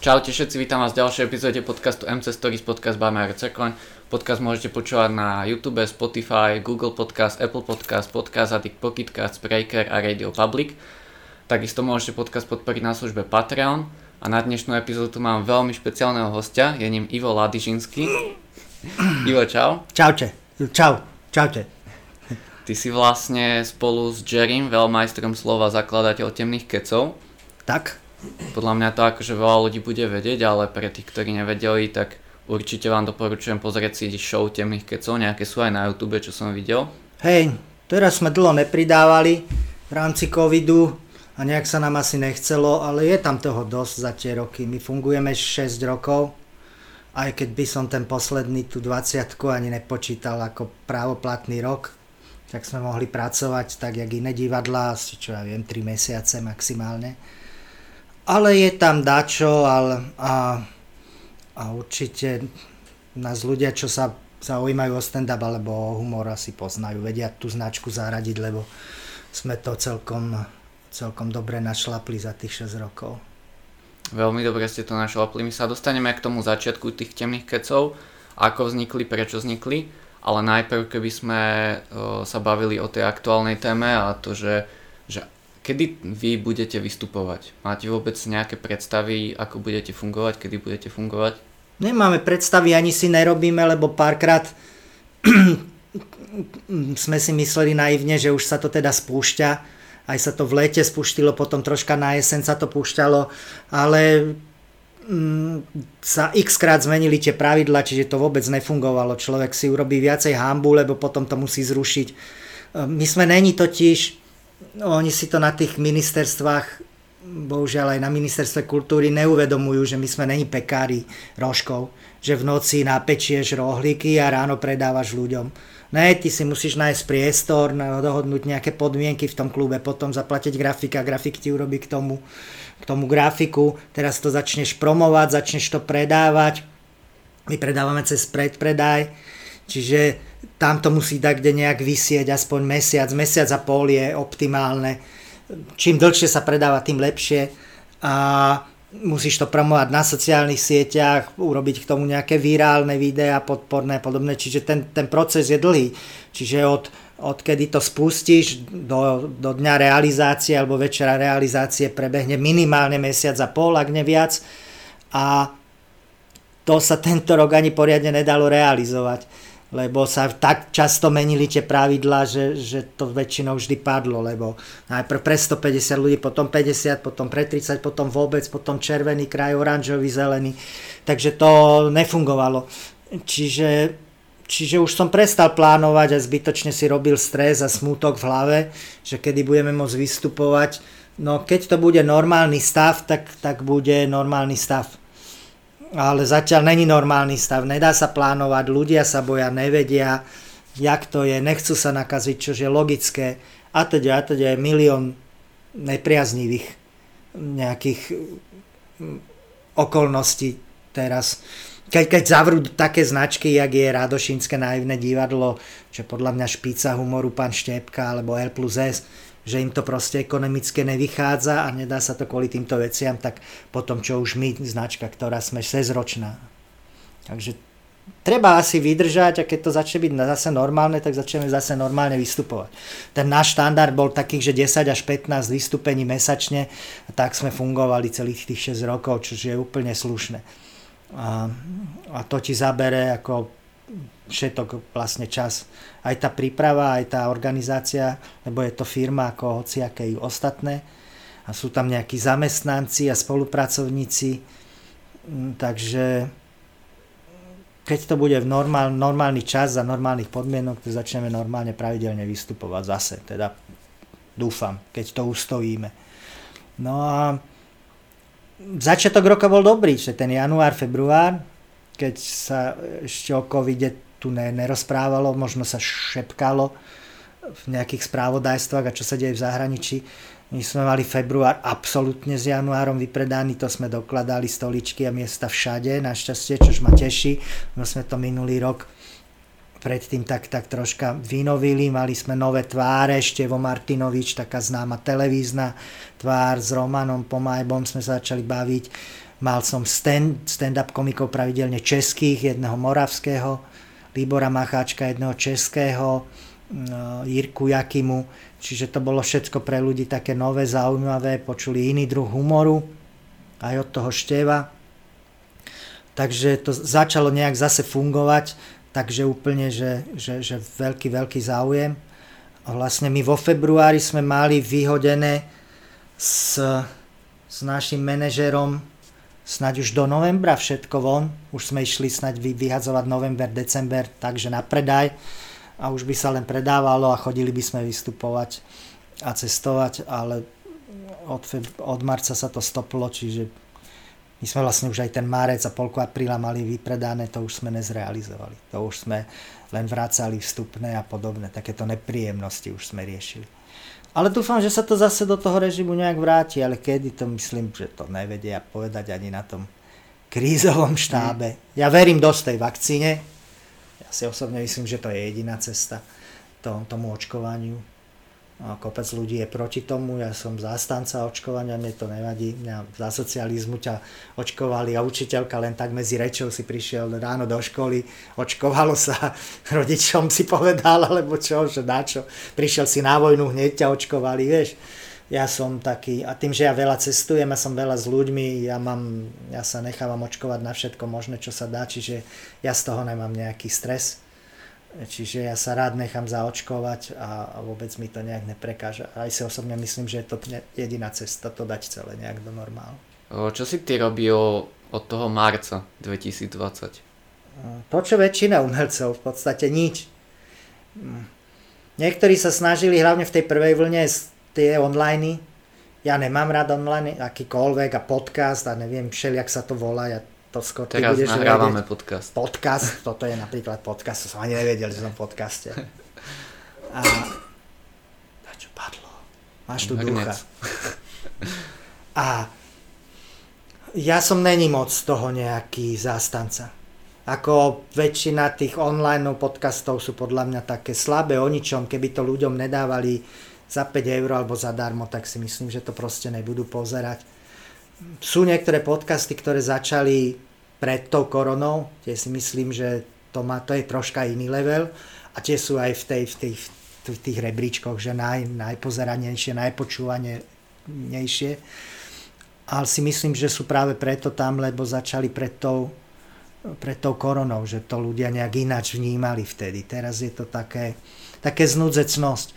Čaute všetci, vítam vás v ďalšej epizóde podcastu MC Stories, podcast by Mario Cekoň. Podcast môžete počúvať na YouTube, Spotify, Google Podcast, Apple Podcast, Podcast Addict, Pocketcast, Spreaker a Radio Public. Takisto môžete podcast podporiť na službe Patreon. A na dnešnú epizódu mám veľmi špeciálneho hostia, je ním Ivo Ladižinský. Ivo, čau. Čaute. Čau. Čaute. Ty si vlastne spolu s Jerrym, veľmajstrom slova, zakladateľ temných kecov. Tak. Podľa mňa to akože veľa ľudí bude vedieť, ale pre tých, ktorí nevedeli, tak určite vám doporučujem pozrieť si show temných kecov, nejaké sú aj na YouTube, čo som videl. Hej, teraz sme dlho nepridávali v rámci covidu a nejak sa nám asi nechcelo, ale je tam toho dosť za tie roky. My fungujeme 6 rokov, aj keď by som ten posledný, tú 20 ani nepočítal ako právoplatný rok, tak sme mohli pracovať tak, jak iné divadla, asi čo ja viem, 3 mesiace maximálne ale je tam dačo ale, a, a určite nás ľudia, čo sa zaujímajú o stand-up alebo o humor asi poznajú, vedia tú značku zaradiť, lebo sme to celkom, celkom dobre našlapli za tých 6 rokov. Veľmi dobre ste to našlapli. My sa dostaneme k tomu začiatku tých temných kecov, ako vznikli, prečo vznikli, ale najprv keby sme o, sa bavili o tej aktuálnej téme a to, že, že Kedy vy budete vystupovať? Máte vôbec nejaké predstavy, ako budete fungovať, kedy budete fungovať? Nemáme predstavy, ani si nerobíme, lebo párkrát sme si mysleli naivne, že už sa to teda spúšťa. Aj sa to v lete spúštilo, potom troška na jeseň sa to púšťalo, ale mm, sa x krát zmenili tie pravidla, čiže to vôbec nefungovalo. Človek si urobí viacej hambu, lebo potom to musí zrušiť. My sme není totiž no, oni si to na tých ministerstvách bohužiaľ aj na ministerstve kultúry neuvedomujú, že my sme není pekári rožkov, že v noci napečieš rohlíky a ráno predávaš ľuďom. Ne, ty si musíš nájsť priestor, dohodnúť nejaké podmienky v tom klube, potom zaplatiť grafika, grafik ti urobí k tomu, k tomu grafiku, teraz to začneš promovať, začneš to predávať, my predávame cez predpredaj, čiže tam to musí tak kde nejak vysieť aspoň mesiac, mesiac a pol je optimálne. Čím dlhšie sa predáva, tým lepšie. A musíš to promovať na sociálnych sieťach, urobiť k tomu nejaké virálne videá, podporné podobné. Čiže ten, ten proces je dlhý. Čiže od, odkedy to spustíš do, do dňa realizácie alebo večera realizácie prebehne minimálne mesiac a pol, ak neviac. A to sa tento rok ani poriadne nedalo realizovať lebo sa tak často menili tie pravidlá, že, že to väčšinou vždy padlo, lebo najprv pre 150 ľudí, potom 50, potom pre 30, potom vôbec, potom červený kraj, oranžový, zelený, takže to nefungovalo. Čiže, čiže už som prestal plánovať a zbytočne si robil stres a smútok v hlave, že kedy budeme môcť vystupovať. No keď to bude normálny stav, tak, tak bude normálny stav ale zatiaľ není normálny stav, nedá sa plánovať, ľudia sa boja, nevedia, jak to je, nechcú sa nakaziť, čo je logické a teda, a teda je milión nepriaznivých nejakých mm, okolností teraz. Keď, keď zavrú také značky, jak je Radošínske naivné divadlo, čo podľa mňa špíca humoru pán Štepka alebo L plus S, že im to proste ekonomicky nevychádza a nedá sa to kvôli týmto veciam, tak potom čo už my, značka, ktorá sme 6-ročná. Takže treba asi vydržať a keď to začne byť zase normálne, tak začneme zase normálne vystupovať. Ten náš štandard bol takých, že 10 až 15 vystúpení mesačne a tak sme fungovali celých tých 6 rokov, čo je úplne slušné. A, a to ti zabere ako všetok vlastne čas. Aj tá príprava, aj tá organizácia, lebo je to firma ako hociaké ostatné. A sú tam nejakí zamestnanci a spolupracovníci, mm, takže keď to bude v normál, normálny čas za normálnych podmienok, tak začneme normálne pravidelne vystupovať zase, teda dúfam, keď to ustojíme. No a začiatok roka bol dobrý, že ten január, február, keď sa ešte o covide tu ne, nerozprávalo, možno sa šepkalo v nejakých správodajstvách a čo sa deje v zahraničí. My sme mali február absolútne s januárom vypredaný, to sme dokladali stoličky a miesta všade, našťastie, čož ma teší. No sme to minulý rok predtým tak, tak troška vynovili, mali sme nové tváre, Števo Martinovič, taká známa televízna tvár s Romanom Pomajbom sme sa začali baviť Mal som stand, stand-up komikov pravidelne českých, jedného moravského, Libora Macháčka, jedného českého, Jirku Jakimu, čiže to bolo všetko pre ľudí také nové, zaujímavé, počuli iný druh humoru, aj od toho števa. Takže to začalo nejak zase fungovať, takže úplne, že, že, že veľký, veľký záujem. Vlastne my vo februári sme mali vyhodené s, s našim manažerom snaď už do novembra všetko von. Už sme išli snaď vyhadzovať november, december, takže na predaj. A už by sa len predávalo a chodili by sme vystupovať a cestovať, ale od, od marca sa to stoplo, čiže my sme vlastne už aj ten márec a polku apríla mali vypredané, to už sme nezrealizovali. To už sme len vrácali vstupné a podobné. Takéto nepríjemnosti už sme riešili. Ale dúfam, že sa to zase do toho režimu nejak vráti, ale kedy to myslím, že to nevedia povedať ani na tom krízovom štábe. Ja verím dosť tej vakcíne. Ja si osobne myslím, že to je jediná cesta tomu očkovaniu kopec ľudí je proti tomu, ja som zástanca očkovania, mne to nevadí, mňa za socializmu ťa očkovali a učiteľka len tak medzi rečou si prišiel ráno do školy, očkovalo sa, rodičom si povedal, alebo čo, že na čo, prišiel si na vojnu, hneď ťa očkovali, vieš. Ja som taký, a tým, že ja veľa cestujem a som veľa s ľuďmi, ja, mám, ja sa nechávam očkovať na všetko možné, čo sa dá, čiže ja z toho nemám nejaký stres Čiže ja sa rád nechám zaočkovať a vôbec mi to nejak neprekáža. Aj si osobne myslím, že je to jediná cesta to dať celé nejak do normálu. Čo si ty robil od toho marca 2020? To, čo väčšina umelcov, v podstate nič. Hm. Niektorí sa snažili hlavne v tej prvej vlne tie online. Ja nemám rád online akýkoľvek a podcast a neviem všelijak sa to volá. Ja to skôr Teraz budeš nahrávame vedieť. podcast. Podcast, toto je napríklad podcast, to som ani nevedel, že som v podcaste. A čo padlo? Máš tu ducha. A ja som není moc toho nejaký zástanca. Ako väčšina tých online podcastov sú podľa mňa také slabé o ničom, keby to ľuďom nedávali za 5 eur alebo zadarmo, tak si myslím, že to proste nebudú pozerať sú niektoré podcasty, ktoré začali pred tou koronou, tie si myslím, že to, má, to je troška iný level a tie sú aj v, tej, v, tej, v tých rebríčkoch, že naj, najpozeranejšie, najpočúvanejšie. Ale si myslím, že sú práve preto tam, lebo začali pred tou, pred tou koronou, že to ľudia nejak ináč vnímali vtedy. Teraz je to také, také znúdzecnosť.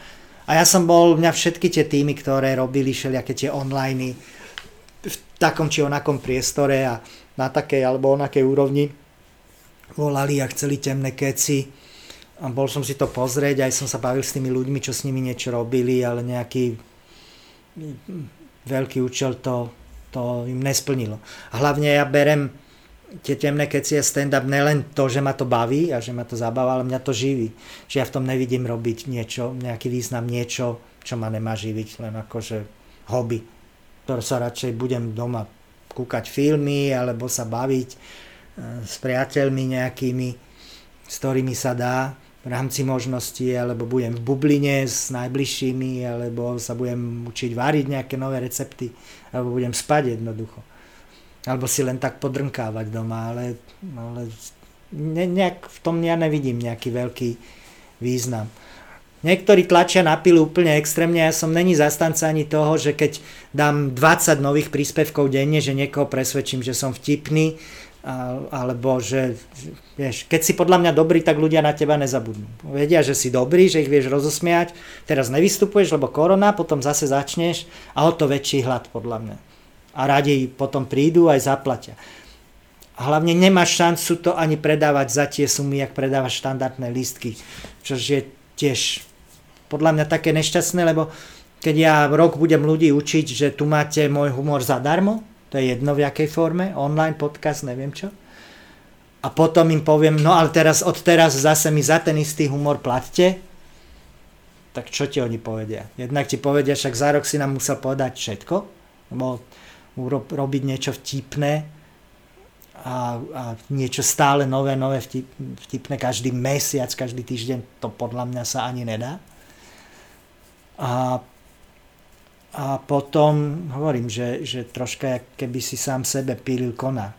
A ja som bol, mňa všetky tie týmy, ktoré robili všelijaké tie online v takom či onakom priestore a na takej alebo onakej úrovni volali a chceli temné keci. A bol som si to pozrieť, aj som sa bavil s tými ľuďmi, čo s nimi niečo robili, ale nejaký veľký účel to, to im nesplnilo. Hlavne ja berem tie temné keci a stand-up nelen to, že ma to baví a že ma to zabáva, ale mňa to živí. Že ja v tom nevidím robiť niečo, nejaký význam, niečo, čo ma nemá živiť, len akože hobby ktoré sa radšej budem doma kúkať filmy alebo sa baviť e, s priateľmi nejakými, s ktorými sa dá v rámci možností, alebo budem v bubline s najbližšími, alebo sa budem učiť variť nejaké nové recepty, alebo budem spať jednoducho. Alebo si len tak podrnkávať doma, ale, ale ne, nejak v tom ja nevidím nejaký veľký význam. Niektorí tlačia na pilu úplne extrémne, ja som není zastanca ani toho, že keď dám 20 nových príspevkov denne, že niekoho presvedčím, že som vtipný, alebo že, vieš, keď si podľa mňa dobrý, tak ľudia na teba nezabudnú. Vedia, že si dobrý, že ich vieš rozosmiať, teraz nevystupuješ, lebo korona, potom zase začneš a o to väčší hlad podľa mňa. A radi potom prídu aj zaplatia. A hlavne nemáš šancu to ani predávať za tie sumy, jak predávaš štandardné lístky, čo je tiež podľa mňa také nešťastné, lebo keď ja rok budem ľudí učiť, že tu máte môj humor zadarmo, to je jedno v jakej forme, online podcast, neviem čo. A potom im poviem, no ale teraz od teraz zase mi za ten istý humor platte, tak čo ti oni povedia? Jednak ti povedia, však za rok si nám musel povedať všetko, lebo robiť niečo vtipné a, a niečo stále nové, nové vtip, vtipné každý mesiac, každý týždeň, to podľa mňa sa ani nedá. A, a potom hovorím, že, že troška keby si sám sebe pílil kona.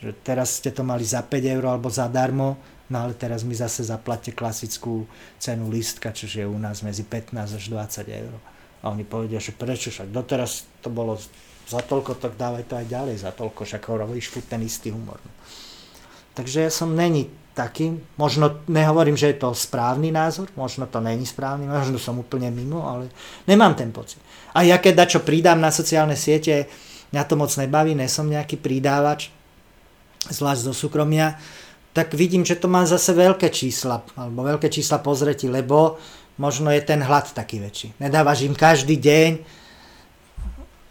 Že teraz ste to mali za 5 eur alebo zadarmo, no ale teraz mi zase zaplatte klasickú cenu listka, čo je u nás medzi 15 až 20 eur. A oni povedia, že prečo však doteraz to bolo za toľko, tak dávaj to aj ďalej za toľko, však hovoríš furt ten istý humor. Takže ja som není taký, možno nehovorím, že je to správny názor, možno to není správny, možno som úplne mimo, ale nemám ten pocit. A ja keď čo pridám na sociálne siete, mňa to moc nebaví, nie som nejaký pridávač, zvlášť zo súkromia, tak vidím, že to má zase veľké čísla, alebo veľké čísla pozretí, lebo možno je ten hlad taký väčší. Nedávaš im každý deň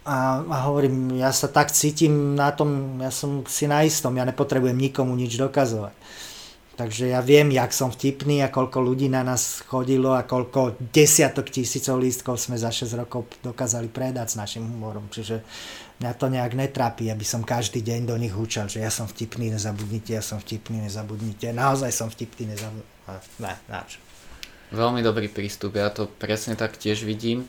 a, a hovorím, ja sa tak cítim na tom, ja som si na istom, ja nepotrebujem nikomu nič dokazovať. Takže ja viem, jak som vtipný a koľko ľudí na nás chodilo a koľko desiatok tisícov lístkov sme za 6 rokov dokázali predať s našim humorom. Čiže mňa to nejak netrápi, aby som každý deň do nich húčal, že ja som vtipný, nezabudnite, ja som vtipný, nezabudnite. Naozaj som vtipný, nezabudnite. Ne, na čo. Veľmi dobrý prístup, ja to presne tak tiež vidím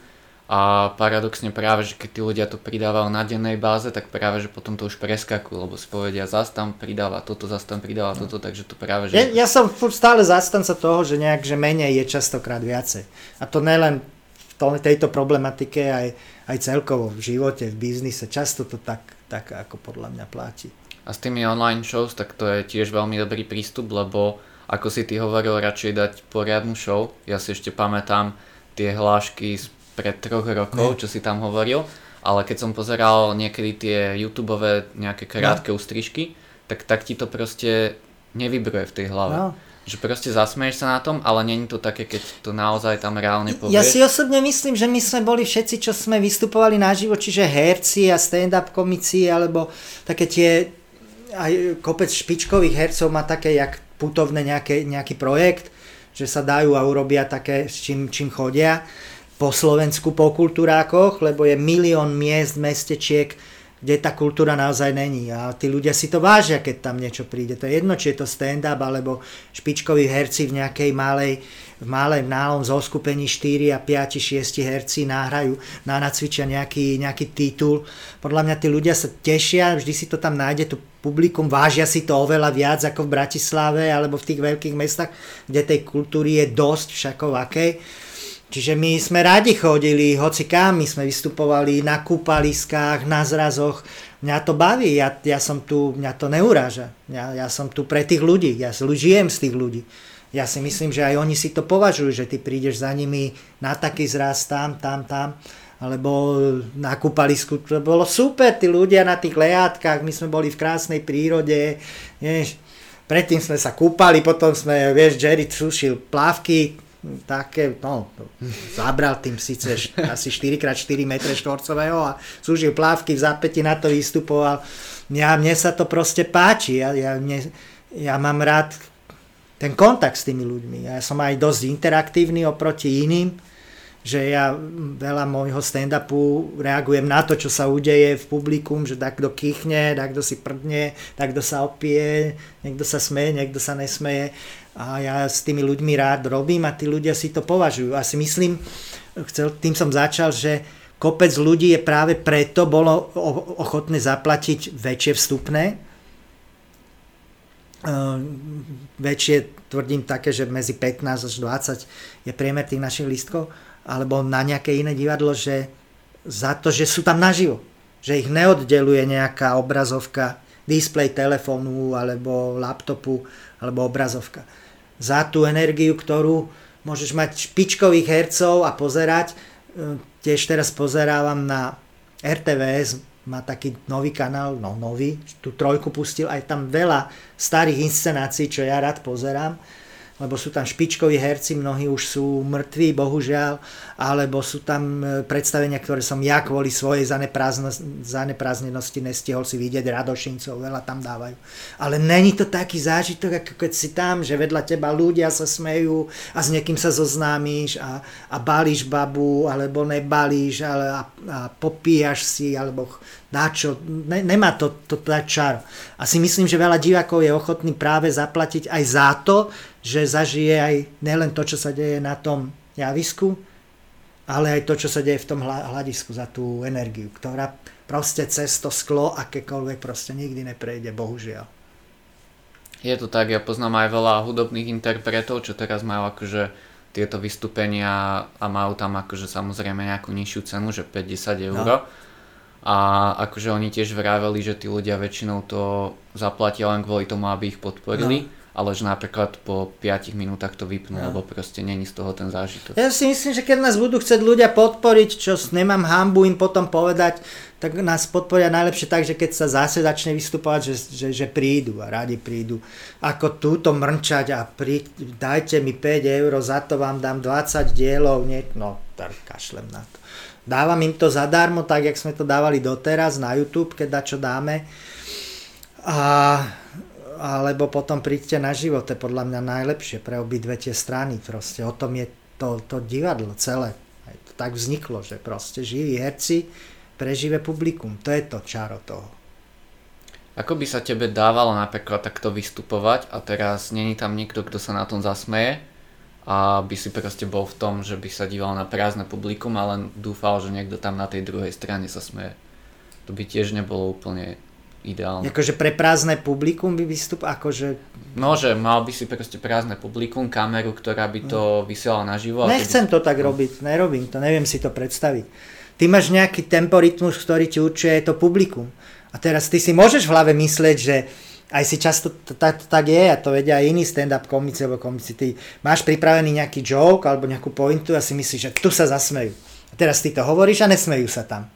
a paradoxne práve, že keď tí ľudia to pridávajú na dennej báze, tak práve, že potom to už preskakujú, lebo si povedia, zás tam pridáva toto, zás tam pridáva toto, takže to práve, že... Ja, ja som stále zastanca toho, že nejak, že menej je častokrát viacej. A to nelen v tejto problematike, aj, aj celkovo v živote, v biznise, často to tak, tak ako podľa mňa platí. A s tými online shows, tak to je tiež veľmi dobrý prístup, lebo ako si ty hovoril, radšej dať poriadnu show. Ja si ešte pamätám tie hlášky z pred troch rokov, čo si tam hovoril, ale keď som pozeral niekedy tie youtube nejaké krátke no. ústrižky, tak, tak ti to proste nevybruje v tej hlave. No. Že proste zasmeješ sa na tom, ale není to také, keď to naozaj tam reálne povieš. Ja si osobne myslím, že my sme boli všetci, čo sme vystupovali naživo, čiže herci a stand-up komici, alebo také tie, aj kopec špičkových hercov má také, jak putovné nejaké, nejaký projekt, že sa dajú a urobia také, s čím, čím chodia po Slovensku po kultúrákoch, lebo je milión miest, mestečiek, kde tá kultúra naozaj není. A tí ľudia si to vážia, keď tam niečo príde. To je jedno, či je to stand-up, alebo špičkoví herci v nejakej malej, v malej nálom zoskupení 4 a 5, 6 herci náhrajú, na nacvičia nejaký, nejaký titul. Podľa mňa tí ľudia sa tešia, vždy si to tam nájde, tu publikum, vážia si to oveľa viac ako v Bratislave alebo v tých veľkých mestách, kde tej kultúry je dosť všakovakej. Čiže my sme radi chodili, hoci kam, my sme vystupovali na kúpaliskách, na zrazoch. Mňa to baví, ja, ja som tu, mňa to neuráža. Ja, ja som tu pre tých ľudí, ja žijem z tých ľudí. Ja si myslím, že aj oni si to považujú, že ty prídeš za nimi na taký zraz tam, tam, tam alebo na kúpalisku. To bolo super, tí ľudia na tých lejátkach, my sme boli v krásnej prírode, vieš, predtým sme sa kúpali, potom sme, vieš, Jerry sušil plávky, také, no, zabral tým síce asi 4x4 m štvorcového a súžil plávky v zápäti na to vystupoval. Ja, mne sa to proste páči, ja, ja, mne, ja mám rád ten kontakt s tými ľuďmi. Ja som aj dosť interaktívny oproti iným, že ja veľa môjho stand-upu reagujem na to, čo sa udeje v publikum, že tak kto kýchne, tak kto si prdne, tak kto sa opie, niekto sa smeje, niekto sa nesmeje a ja s tými ľuďmi rád robím a tí ľudia si to považujú. A si myslím, chcel, tým som začal, že kopec ľudí je práve preto bolo ochotné zaplatiť väčšie vstupné. Ehm, väčšie, tvrdím také, že medzi 15 až 20 je priemer tých našich lístkov, alebo na nejaké iné divadlo, že za to, že sú tam naživo. Že ich neoddeluje nejaká obrazovka, displej telefónu alebo laptopu alebo obrazovka za tú energiu, ktorú môžeš mať špičkových hercov a pozerať. E, tiež teraz pozerávam na RTVS, má taký nový kanál, no nový, tú trojku pustil, aj tam veľa starých inscenácií, čo ja rád pozerám lebo sú tam špičkoví herci, mnohí už sú mŕtvi, bohužiaľ, alebo sú tam e, predstavenia, ktoré som ja kvôli svojej zaneprázdnenosti nestihol si vidieť, Radošincov, veľa tam dávajú. Ale není to taký zážitok, ako keď si tam, že vedľa teba ľudia sa smejú a s niekým sa zoznámíš a, a balíš babu, alebo nebalíš, ale, a, a popíjaš si, alebo na čo, ne, nemá to, to, to čaro. A si myslím, že veľa divákov je ochotný práve zaplatiť aj za to, že zažije aj nielen to, čo sa deje na tom javisku, ale aj to, čo sa deje v tom hľadisku za tú energiu, ktorá proste cez to sklo akékoľvek proste nikdy neprejde, bohužiaľ. Je to tak, ja poznám aj veľa hudobných interpretov, čo teraz majú akože tieto vystúpenia a majú tam akože samozrejme nejakú nižšiu cenu, že 50 eur. No. A akože oni tiež vraveli, že tí ľudia väčšinou to zaplatia len kvôli tomu, aby ich podporili. No ale že napríklad po 5 minútach to vypnú, no. lebo proste není z toho ten zážitok. Ja si myslím, že keď nás budú chcieť ľudia podporiť, čo nemám hambu im potom povedať, tak nás podporia najlepšie tak, že keď sa zase začne vystupovať, že, že, že prídu a radi prídu. Ako túto mrčať a prí, dajte mi 5 eur, za to vám dám 20 dielov, nie, no tak kašlem na to. Dávam im to zadarmo, tak jak sme to dávali doteraz na YouTube, keď čo dáme. A alebo potom príďte na život, to je podľa mňa najlepšie pre obidve tie strany, proste o tom je to, to divadlo celé. Aj to tak vzniklo, že proste živí herci pre živé publikum, to je to čaro toho. Ako by sa tebe dávalo napríklad takto vystupovať a teraz není tam nikto, kto sa na tom zasmeje a by si proste bol v tom, že by sa díval na prázdne publikum a len dúfal, že niekto tam na tej druhej strane sa smeje. To by tiež nebolo úplne ideálne. Akože pre prázdne publikum by vystup, akože... No, že mal by si proste prázdne publikum, kameru, ktorá by to no. vysielala naživo. Nechcem by... to tak no. robiť, nerobím to, neviem si to predstaviť. Ty máš nejaký temporitmus, ktorý ti určuje to publikum. A teraz ty si môžeš v hlave myslieť, že aj si často tak, tak je a to vedia aj iní stand-up komici alebo komici. Ty máš pripravený nejaký joke alebo nejakú pointu a si myslíš, že tu sa zasmejú. A teraz ty to hovoríš a nesmejú sa tam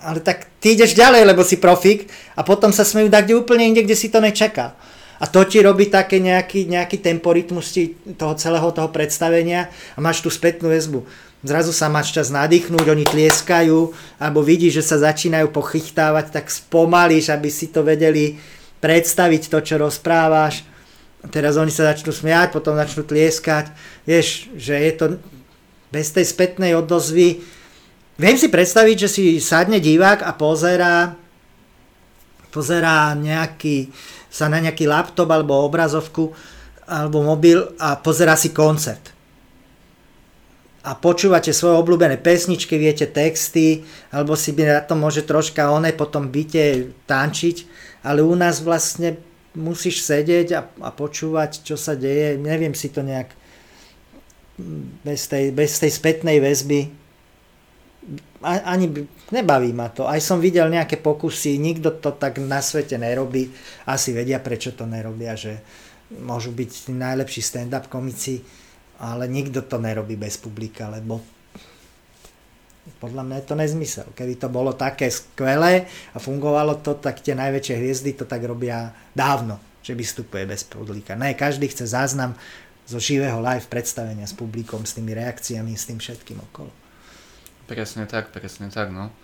ale tak ty ideš ďalej, lebo si profik a potom sa smejú dať úplne inde, kde si to nečakal. A to ti robí také nejaký, nejaký temporitmus toho celého toho predstavenia a máš tú spätnú väzbu. Zrazu sa máš čas nadýchnúť, oni tlieskajú, alebo vidíš, že sa začínajú pochychtávať, tak spomalíš, aby si to vedeli predstaviť to, čo rozprávaš. Teraz oni sa začnú smiať, potom začnú tlieskať. Vieš, že je to bez tej spätnej odozvy, Viem si predstaviť, že si sadne divák a pozerá, pozerá nejaký, sa na nejaký laptop alebo obrazovku alebo mobil a pozerá si koncert. A počúvate svoje obľúbené pesničky, viete texty, alebo si by na to môže troška oné potom byte tančiť, ale u nás vlastne musíš sedieť a, a počúvať, čo sa deje. Neviem si to nejak bez tej, bez tej spätnej väzby ani nebaví ma to. Aj som videl nejaké pokusy, nikto to tak na svete nerobí. Asi vedia, prečo to nerobia, že môžu byť najlepší stand-up komici, ale nikto to nerobí bez publika, lebo podľa mňa je to nezmysel. Keby to bolo také skvelé a fungovalo to, tak tie najväčšie hviezdy to tak robia dávno, že vystupuje bez publika. Ne, každý chce záznam zo živého live predstavenia s publikom, s tými reakciami, s tým všetkým okolo. Presne tak, presne tak, no.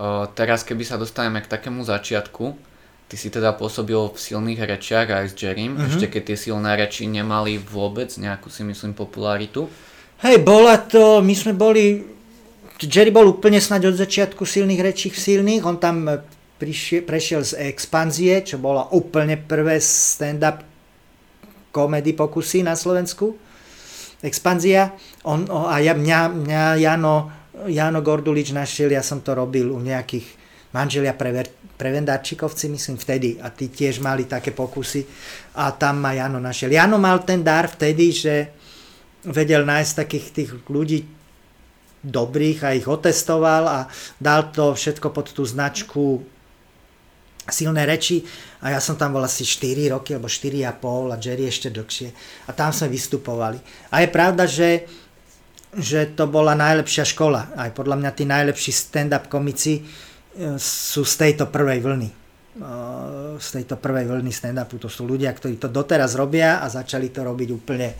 O, teraz keby sa dostaneme k takému začiatku, ty si teda pôsobil v silných rečiach aj s Jerrym, mm-hmm. ešte keď tie silné reči nemali vôbec nejakú si myslím popularitu. Hej, bola to, my sme boli, Jerry bol úplne snáď od začiatku silných rečí v silných, on tam prišiel, prešiel z expanzie, čo bola úplne prvé stand-up komedy pokusy na Slovensku. Expanzia. On, a ja, mňa, mňa Jano Jano Gordulič našiel, ja som to robil u nejakých manželia prever, prevendáčikovci, myslím vtedy, a tí tiež mali také pokusy a tam ma Jano našiel. Jano mal ten dar vtedy, že vedel nájsť takých tých ľudí dobrých a ich otestoval a dal to všetko pod tú značku silné reči a ja som tam bol asi 4 roky alebo 4,5 a Jerry ešte dlhšie a tam sme vystupovali. A je pravda, že že to bola najlepšia škola. Aj podľa mňa tí najlepší stand-up komici e, sú z tejto prvej vlny. E, z tejto prvej vlny stand-upu. To sú ľudia, ktorí to doteraz robia a začali to robiť úplne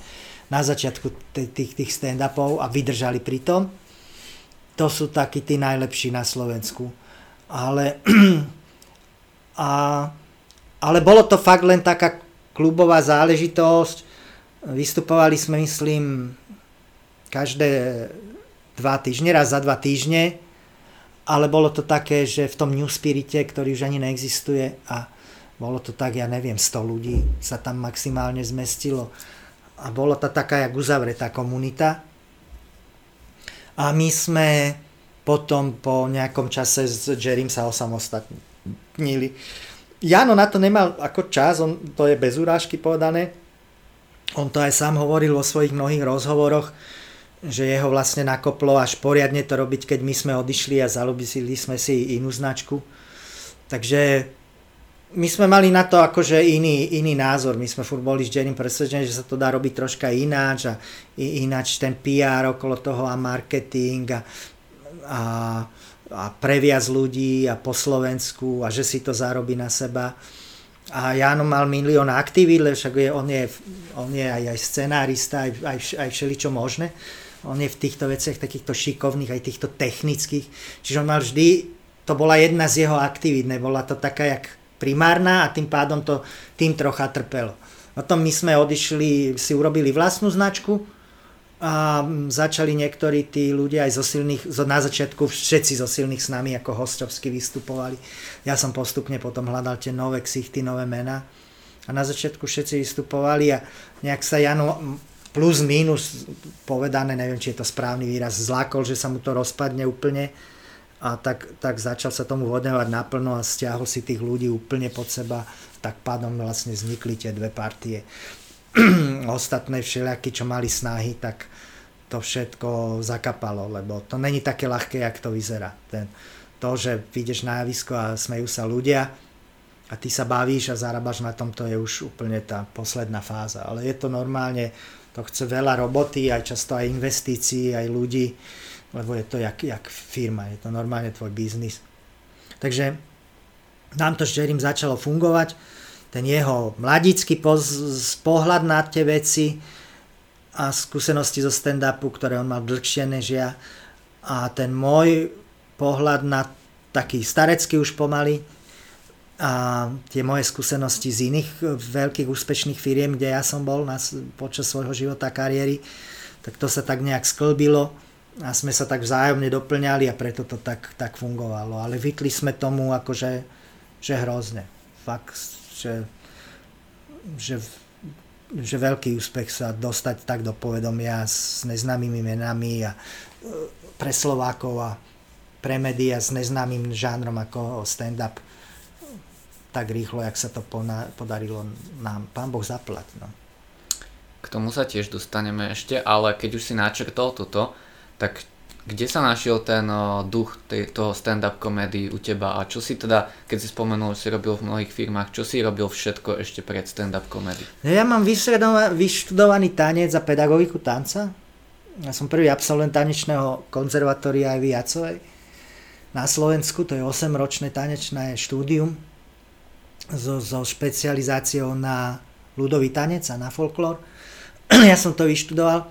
na začiatku tých, tých stand-upov a vydržali pri tom. To sú takí tí najlepší na Slovensku. Ale, a, ale bolo to fakt len taká klubová záležitosť. Vystupovali sme, myslím, každé dva týždne, raz za dva týždne, ale bolo to také, že v tom New Spirite, ktorý už ani neexistuje a bolo to tak, ja neviem, 100 ľudí sa tam maximálne zmestilo a bolo to taká jak uzavretá komunita. A my sme potom po nejakom čase s Jerrym sa osamostatnili. Jano na to nemal ako čas, on, to je bez urážky povedané. On to aj sám hovoril vo svojich mnohých rozhovoroch, že jeho vlastne nakoplo až poriadne to robiť, keď my sme odišli a zalúbili sme si inú značku. Takže my sme mali na to akože iný, iný názor. My sme furt boli s Jerrym presvedčení, že sa to dá robiť troška ináč a ináč ten PR okolo toho a marketing a, a, a previaz ľudí a po Slovensku a že si to zarobí na seba. A Jano mal milión aktivít, však je, on, je, on je aj, aj scenárista, aj, aj, aj všeličo možné. On je v týchto veciach takýchto šikovných, aj týchto technických. Čiže on mal vždy, to bola jedna z jeho aktivít, nebola to taká, jak primárna a tým pádom to tým trocha trpelo. Potom my sme odišli, si urobili vlastnú značku a začali niektorí tí ľudia aj zo silných, na začiatku všetci zo silných s nami ako hostovsky vystupovali. Ja som postupne potom hľadal tie nové ksichty, nové mená a na začiatku všetci vystupovali a nejak sa Janu plus minus povedané, neviem, či je to správny výraz, zlákol, že sa mu to rozpadne úplne a tak, tak začal sa tomu vodňovať naplno a stiahol si tých ľudí úplne pod seba, tak pádom vlastne vznikli tie dve partie. Ostatné všelijaky, čo mali snahy, tak to všetko zakapalo, lebo to není také ľahké, jak to vyzerá. Ten, to, že vyjdeš na javisko a smejú sa ľudia a ty sa bavíš a zarábaš na tom, to je už úplne tá posledná fáza. Ale je to normálne, to chce veľa roboty, aj často aj investícií, aj ľudí lebo je to jak, jak firma, je to normálne tvoj biznis. Takže nám to Jerrym začalo fungovať, ten jeho mladický poz, pohľad na tie veci a skúsenosti zo stand-upu, ktoré on mal dlhšie než ja a ten môj pohľad na taký starecký už pomaly a tie moje skúsenosti z iných veľkých úspešných firiem, kde ja som bol na, počas svojho života a kariéry, tak to sa tak nejak sklbilo a sme sa tak vzájomne doplňali a preto to tak, tak fungovalo. Ale vytli sme tomu akože že hrozne. Fakt, že, že, že veľký úspech sa dostať tak do povedomia s neznámymi menami a e, pre Slovákov a pre médiá s neznámym žánrom ako stand-up tak rýchlo, jak sa to podarilo nám. Pán Boh zaplat. No. K tomu sa tiež dostaneme ešte, ale keď už si načrtol toto, tak kde sa našiel ten uh, duch tej, toho stand-up komedy u teba a čo si teda, keď si spomenul, že si robil v mnohých firmách, čo si robil všetko ešte pred stand-up komedy? Ja mám vyštudovaný tanec a pedagogiku tanca. Ja som prvý absolvent tanečného konzervatória aj v Jacovej. Na Slovensku to je 8-ročné tanečné štúdium so, so špecializáciou na ľudový tanec a na folklór. ja som to vyštudoval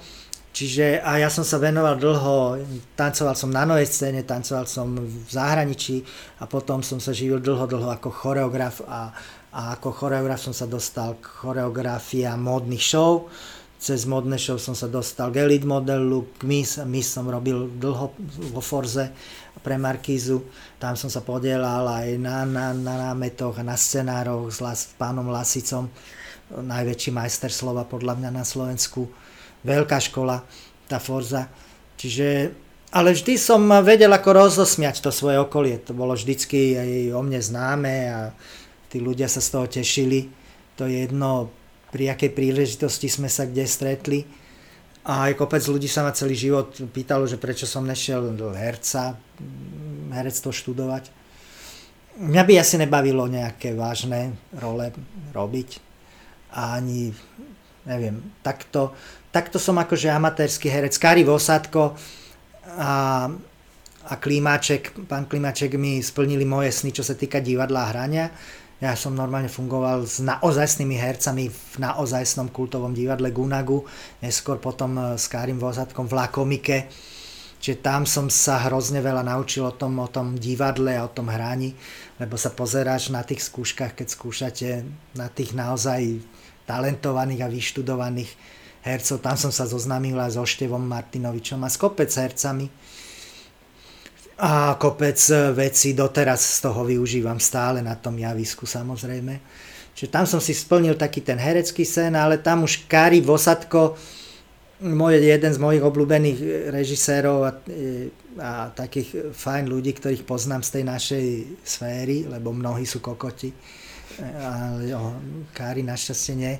Čiže a ja som sa venoval dlho, tancoval som na novej scéne, tancoval som v zahraničí a potom som sa živil dlho, dlho ako choreograf a, a ako choreograf som sa dostal k choreografia módnych show. Cez modné show som sa dostal k elite modelu, k Miss. Miss som robil dlho vo Forze pre Markízu. Tam som sa podielal aj na, na, na námetoch na scenároch s Las, pánom Lasicom. Najväčší majster slova podľa mňa na Slovensku veľká škola, tá Forza. Čiže, ale vždy som vedel ako rozosmiať to svoje okolie. To bolo vždycky aj o mne známe a tí ľudia sa z toho tešili. To je jedno, pri akej príležitosti sme sa kde stretli. A aj kopec ľudí sa ma celý život pýtalo, že prečo som nešiel do herca, herectvo študovať. Mňa by asi nebavilo nejaké vážne role robiť. A ani, neviem, takto takto som akože amatérsky herec. Kari Vosadko a, a Klimáček, pán Klimáček mi splnili moje sny, čo sa týka divadla a hrania. Ja som normálne fungoval s naozajstnými hercami v naozajstnom kultovom divadle Gunagu, neskôr potom e, s Karim Vozatkom v Lakomike. Čiže tam som sa hrozne veľa naučil o tom, o tom divadle a o tom hraní, lebo sa pozeráš na tých skúškach, keď skúšate na tých naozaj talentovaných a vyštudovaných hercov. Tam som sa zoznámil aj so Števom Martinovičom a s kopec hercami. A kopec vecí doteraz z toho využívam stále na tom javisku samozrejme. Čiže tam som si splnil taký ten herecký sen, ale tam už Kari Vosadko môj, jeden z mojich obľúbených režisérov a, a takých fajn ľudí, ktorých poznám z tej našej sféry, lebo mnohí sú kokoti, ale o, Kári našťastie nie.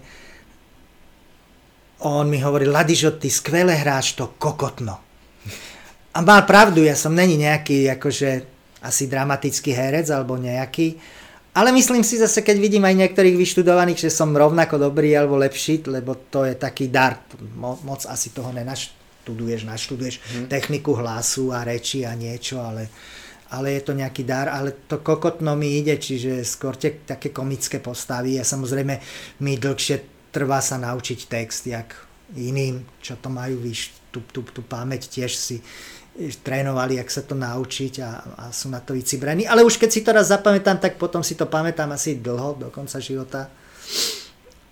On mi hovorí, Ladižo, ty skvele hráš to kokotno. A mal pravdu, ja som není nejaký akože asi dramatický herec alebo nejaký, ale myslím si zase, keď vidím aj niektorých vyštudovaných, že som rovnako dobrý alebo lepší, lebo to je taký dar. Mo, moc asi toho nenaštuduješ, naštuduješ hmm. techniku hlasu a reči a niečo, ale, ale je to nejaký dar. Ale to kokotno mi ide, čiže skôr tie také komické postavy a samozrejme mi dlhšie trvá sa naučiť text, jak iným, čo to majú, víš, tú, tú, tú pamäť tiež si trénovali, jak sa to naučiť a, a sú na to vycibrení. Ale už keď si to raz zapamätám, tak potom si to pamätám asi dlho, do konca života.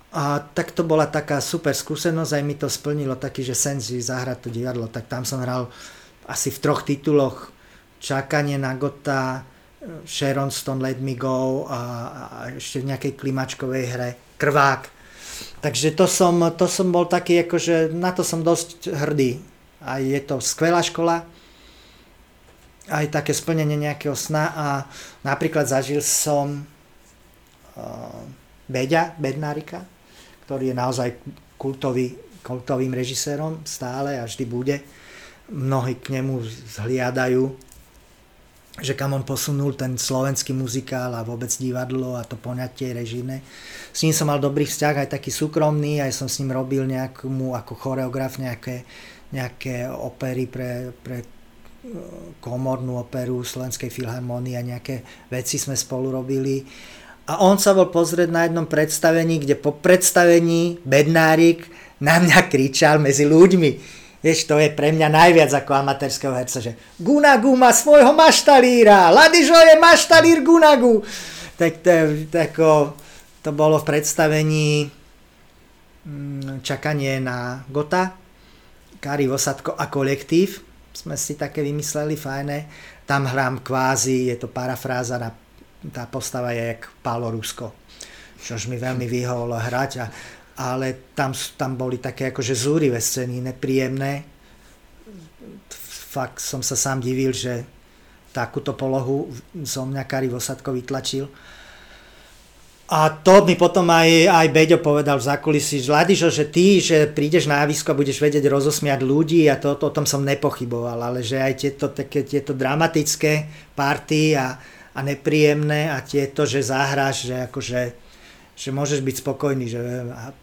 A tak to bola taká super skúsenosť, aj mi to splnilo taký, že sen si zahrať to divadlo, tak tam som hral asi v troch tituloch Čakanie na Gota, Sharon Stone Let Me Go a, a ešte v nejakej klimačkovej hre Krvák. Takže to som, to som bol taký, akože na to som dosť hrdý aj je to skvelá škola, aj také splnenie nejakého sna a napríklad zažil som uh, Beďa Bednárika, ktorý je naozaj kultový, kultovým režisérom stále a vždy bude. Mnohí k nemu zhliadajú, že kam on posunul ten slovenský muzikál a vôbec divadlo a to poňatie režine. S ním som mal dobrý vzťah, aj taký súkromný, aj som s ním robil nejakú ako choreograf nejaké nejaké opery pre, pre e, komornú operu Slovenskej filharmónie a nejaké veci sme spolu robili. A on sa bol pozrieť na jednom predstavení, kde po predstavení Bednárik na mňa kričal medzi ľuďmi. Vieš, to je pre mňa najviac ako amatérskeho herca, že Gunagu má svojho maštalíra, Ladižo je maštalír Gunagu. Tak to, tako, to bolo v predstavení mm, čakanie na Gota Kari Vosadko a kolektív, sme si také vymysleli, fajné. Tam hrám kvázi, je to parafráza, na, tá postava je jak Pálo Rusko, čož mi veľmi vyhovolo hrať, a, ale tam, tam boli také akože zúrivé scény, nepríjemné. Fakt som sa sám divil, že takúto polohu zo mňa Kari Vosadko vytlačil a to mi potom aj, aj Beďo povedal v zákulisí, že Ladižo, že ty, že prídeš na javisko a budeš vedieť rozosmiať ľudí a to, to, o tom som nepochyboval, ale že aj tieto, také, tieto dramatické party a, a nepríjemné a tieto, že zahráš, že akože že môžeš byť spokojný. Že,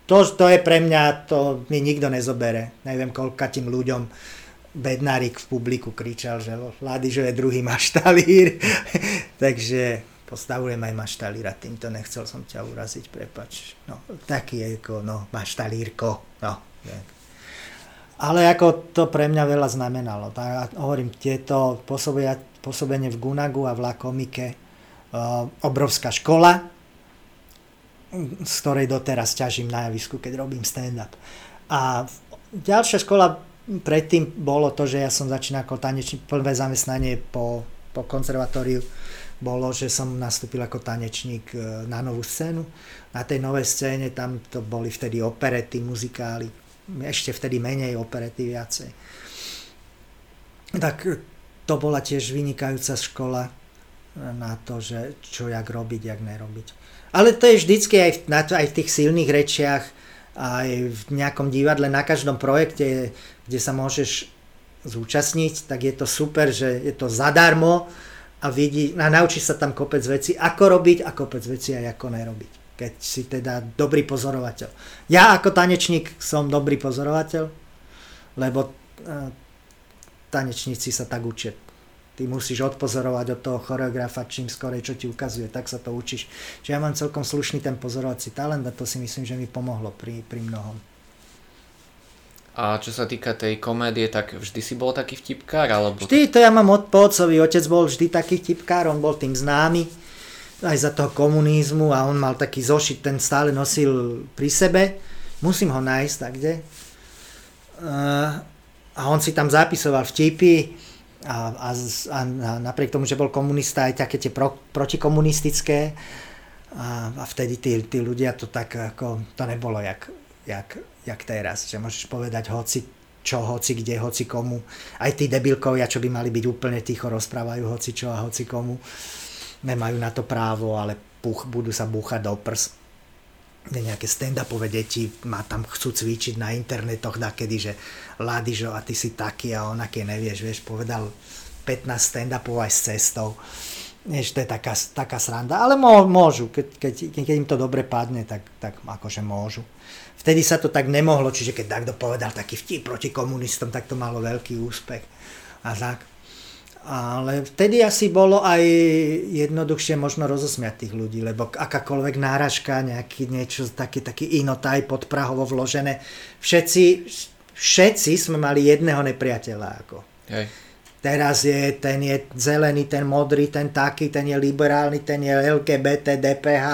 to, to je pre mňa, to mi nikto nezobere. Neviem, koľka tým ľuďom Bednárik v publiku kričal, že Ladižo je druhý maštalír. Takže postavujem aj maštalíra, týmto nechcel som ťa uraziť, prepač. No, taký je no, maštalírko, no. Ale ako to pre mňa veľa znamenalo. Tak hovorím, tieto pôsobenie v Gunagu a v Lakomike, uh, obrovská škola, z ktorej doteraz ťažím na javisku, keď robím stand-up. A ďalšia škola predtým bolo to, že ja som začínal ako tanečný, prvé zamestnanie po, po konzervatóriu bolo, že som nastúpil ako tanečník e, na novú scénu. Na tej novej scéne tam to boli vtedy operety, muzikály, ešte vtedy menej operety viacej. Tak to bola tiež vynikajúca škola na to, že čo jak robiť, jak nerobiť. Ale to je vždycky aj v, aj v tých silných rečiach, aj v nejakom divadle, na každom projekte, kde sa môžeš zúčastniť, tak je to super, že je to zadarmo, a, vidí, a naučí sa tam kopec veci, ako robiť a kopec veci aj ako nerobiť. Keď si teda dobrý pozorovateľ. Ja ako tanečník som dobrý pozorovateľ, lebo uh, tanečníci sa tak učia. Ty musíš odpozorovať od toho choreografa čím skorej, čo ti ukazuje, tak sa to učíš. Čiže ja mám celkom slušný ten pozorovací talent a to si myslím, že mi pomohlo pri, pri mnohom. A čo sa týka tej komédie, tak vždy si bol taký vtipkár? Alebo... Vždy, to ja mám od pocovi, otec bol vždy taký vtipkár, on bol tým známy aj za toho komunizmu a on mal taký zošit, ten stále nosil pri sebe. Musím ho nájsť tak, kde. A on si tam zapisoval vtipy a, a, a napriek tomu, že bol komunista, aj také tie pro, protikomunistické a, a vtedy tí, tí ľudia to tak ako, to nebolo jak jak, jak teraz, že môžeš povedať hoci čo, hoci kde, hoci komu. Aj tí debilkovia, čo by mali byť úplne ticho, rozprávajú hoci čo a hoci komu. Nemajú na to právo, ale puch, budú sa búchať do prs. Nejaké stand-upové deti ma tam chcú cvičiť na internetoch kedy, že Ladižo a ty si taký a onaký nevieš, vieš, povedal 15 stand-upov aj s cestou. Vieš, to je taká, taká sranda, ale môžu, keď, keď, keď im to dobre padne, tak, tak akože môžu. Vtedy sa to tak nemohlo, čiže keď takto povedal taký vtip proti komunistom, tak to malo veľký úspech a tak. Ale vtedy asi bolo aj jednoduchšie možno rozosmiať tých ľudí, lebo akákoľvek náražka, nejaký niečo taký, taký inotaj podprahovo vložené, všetci, všetci sme mali jedného nepriateľa. Ako. Hej. Teraz je, ten je zelený, ten modrý, ten taký, ten je liberálny, ten je LGBT, DPH,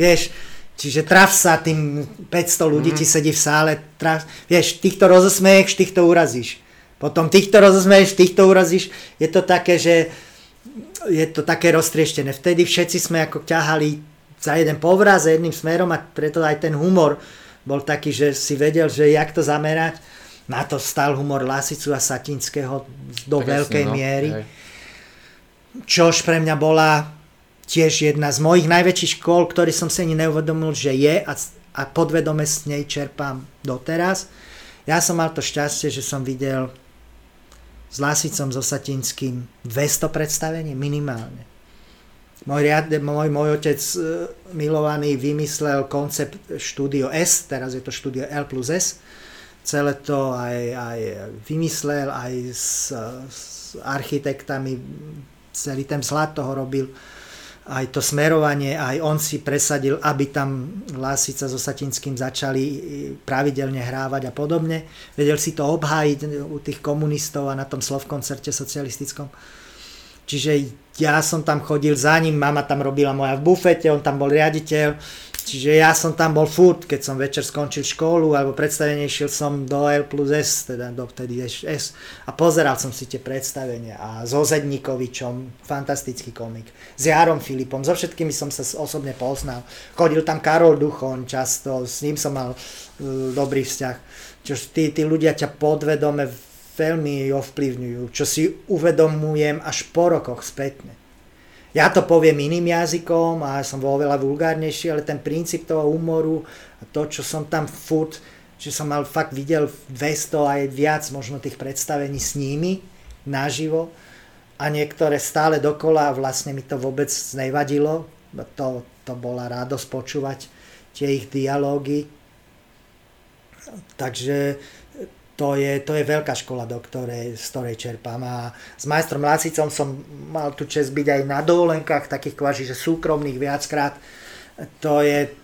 vieš, čiže traf sa tým 500 ľudí mm. ti sedí v sále, traf, vieš, týchto rozosmeješ, týchto urazíš. Potom týchto rozosmeješ, týchto urazíš. Je to také, že je to také roztrieštené. Vtedy všetci sme ako ťahali za jeden povraz, za jedným smerom a preto aj ten humor bol taký, že si vedel, že jak to zamerať. Na to stal humor Lasicu a Satinského do Presne, veľkej no, miery. Hej. Čož pre mňa bola tiež jedna z mojich najväčších škôl, ktorý som si ani neuvedomil, že je a, a podvedome s nej čerpám doteraz. Ja som mal to šťastie, že som videl s Lasicom, so Satinským 200 predstavení minimálne. Môj, riad, môj, môj otec e, milovaný vymyslel koncept štúdio S, teraz je to štúdio L plus S. Celé to aj, aj vymyslel, aj s, s architektami, celý ten slad toho robil aj to smerovanie, aj on si presadil, aby tam Lásica so Satinským začali pravidelne hrávať a podobne. Vedel si to obhájiť u tých komunistov a na tom slov koncerte socialistickom. Čiže ja som tam chodil za ním, mama tam robila moja v bufete, on tam bol riaditeľ, Čiže ja som tam bol furt, keď som večer skončil školu alebo predstavenie, šiel som do L plus S, teda do vtedy S a pozeral som si tie predstavenia a so Zedníkovičom, fantastický komik, s Jarom Filipom, so všetkými som sa osobne poznal. Chodil tam Karol Duchon často, s ním som mal uh, dobrý vzťah. Čo tí, tí ľudia ťa podvedome veľmi ovplyvňujú, čo si uvedomujem až po rokoch spätne. Ja to poviem iným jazykom a som bol oveľa vulgárnejší, ale ten princíp toho humoru a to, čo som tam furt, že som mal fakt videl 200 aj viac možno tých predstavení s nimi naživo a niektoré stále dokola a vlastne mi to vôbec nevadilo. To, to bola radosť počúvať tie ich dialógy. Takže to je, to je veľká škola, do ktorej, z ktorej čerpám. A s majstrom Lacicom som mal tu čest byť aj na dovolenkách, takých kváži, že súkromných viackrát. To je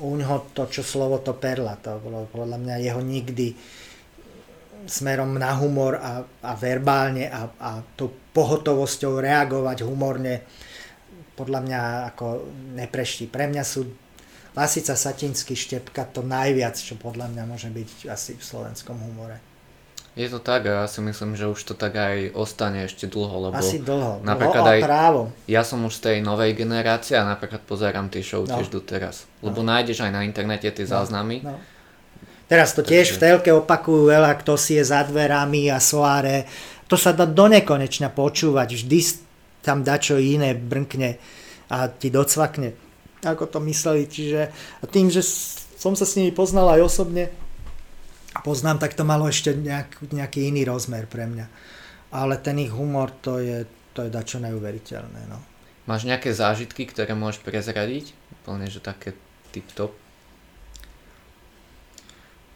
u ňoho to, čo slovo to perla. To bolo podľa mňa jeho nikdy smerom na humor a, a verbálne a, a tou pohotovosťou reagovať humorne podľa mňa ako nepreští. Pre mňa sú Lasica, Satinsky, Štepka to najviac, čo podľa mňa môže byť asi v slovenskom humore. Je to tak a ja si myslím, že už to tak aj ostane ešte dlho, lebo Asi dlho, napríklad dlho aj právo. ja som už z tej novej generácie a napríklad pozerám tie show no. tiež doteraz, lebo no. nájdeš aj na internete tie no. záznamy. No. Teraz to tiež Takže... v telke opakujú veľa, kto si je za dverami a soáre. To sa dá do nekonečna počúvať, vždy tam dačo iné brnkne a ti docvakne ako to mysleli. Čiže a tým, že som sa s nimi poznal aj osobne, poznám, tak to malo ešte nejak, nejaký iný rozmer pre mňa. Ale ten ich humor, to je, to je dačo neuveriteľné. No. Máš nejaké zážitky, ktoré môžeš prezradiť? Úplne, že také tip-top?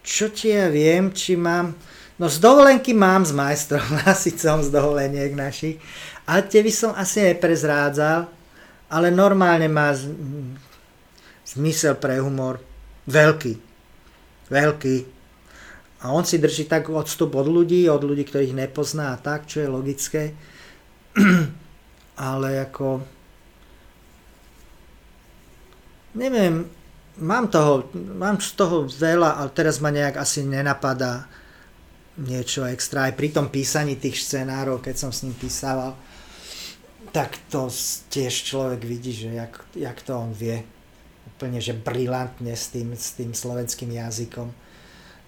Čo ti ja viem, či mám... No z dovolenky mám s majstrom Lasicom z dovoleniek našich. A tie by som asi neprezrádzal ale normálne má zmysel pre humor veľký. Veľký. A on si drží tak odstup od ľudí, od ľudí, ktorých nepozná a tak, čo je logické. ale ako... Neviem, mám toho, mám z toho veľa, ale teraz ma nejak asi nenapadá niečo extra. Aj pri tom písaní tých scenárov, keď som s ním písával, tak to tiež človek vidí, že jak, jak to on vie úplne že brilantne s tým, s tým slovenským jazykom.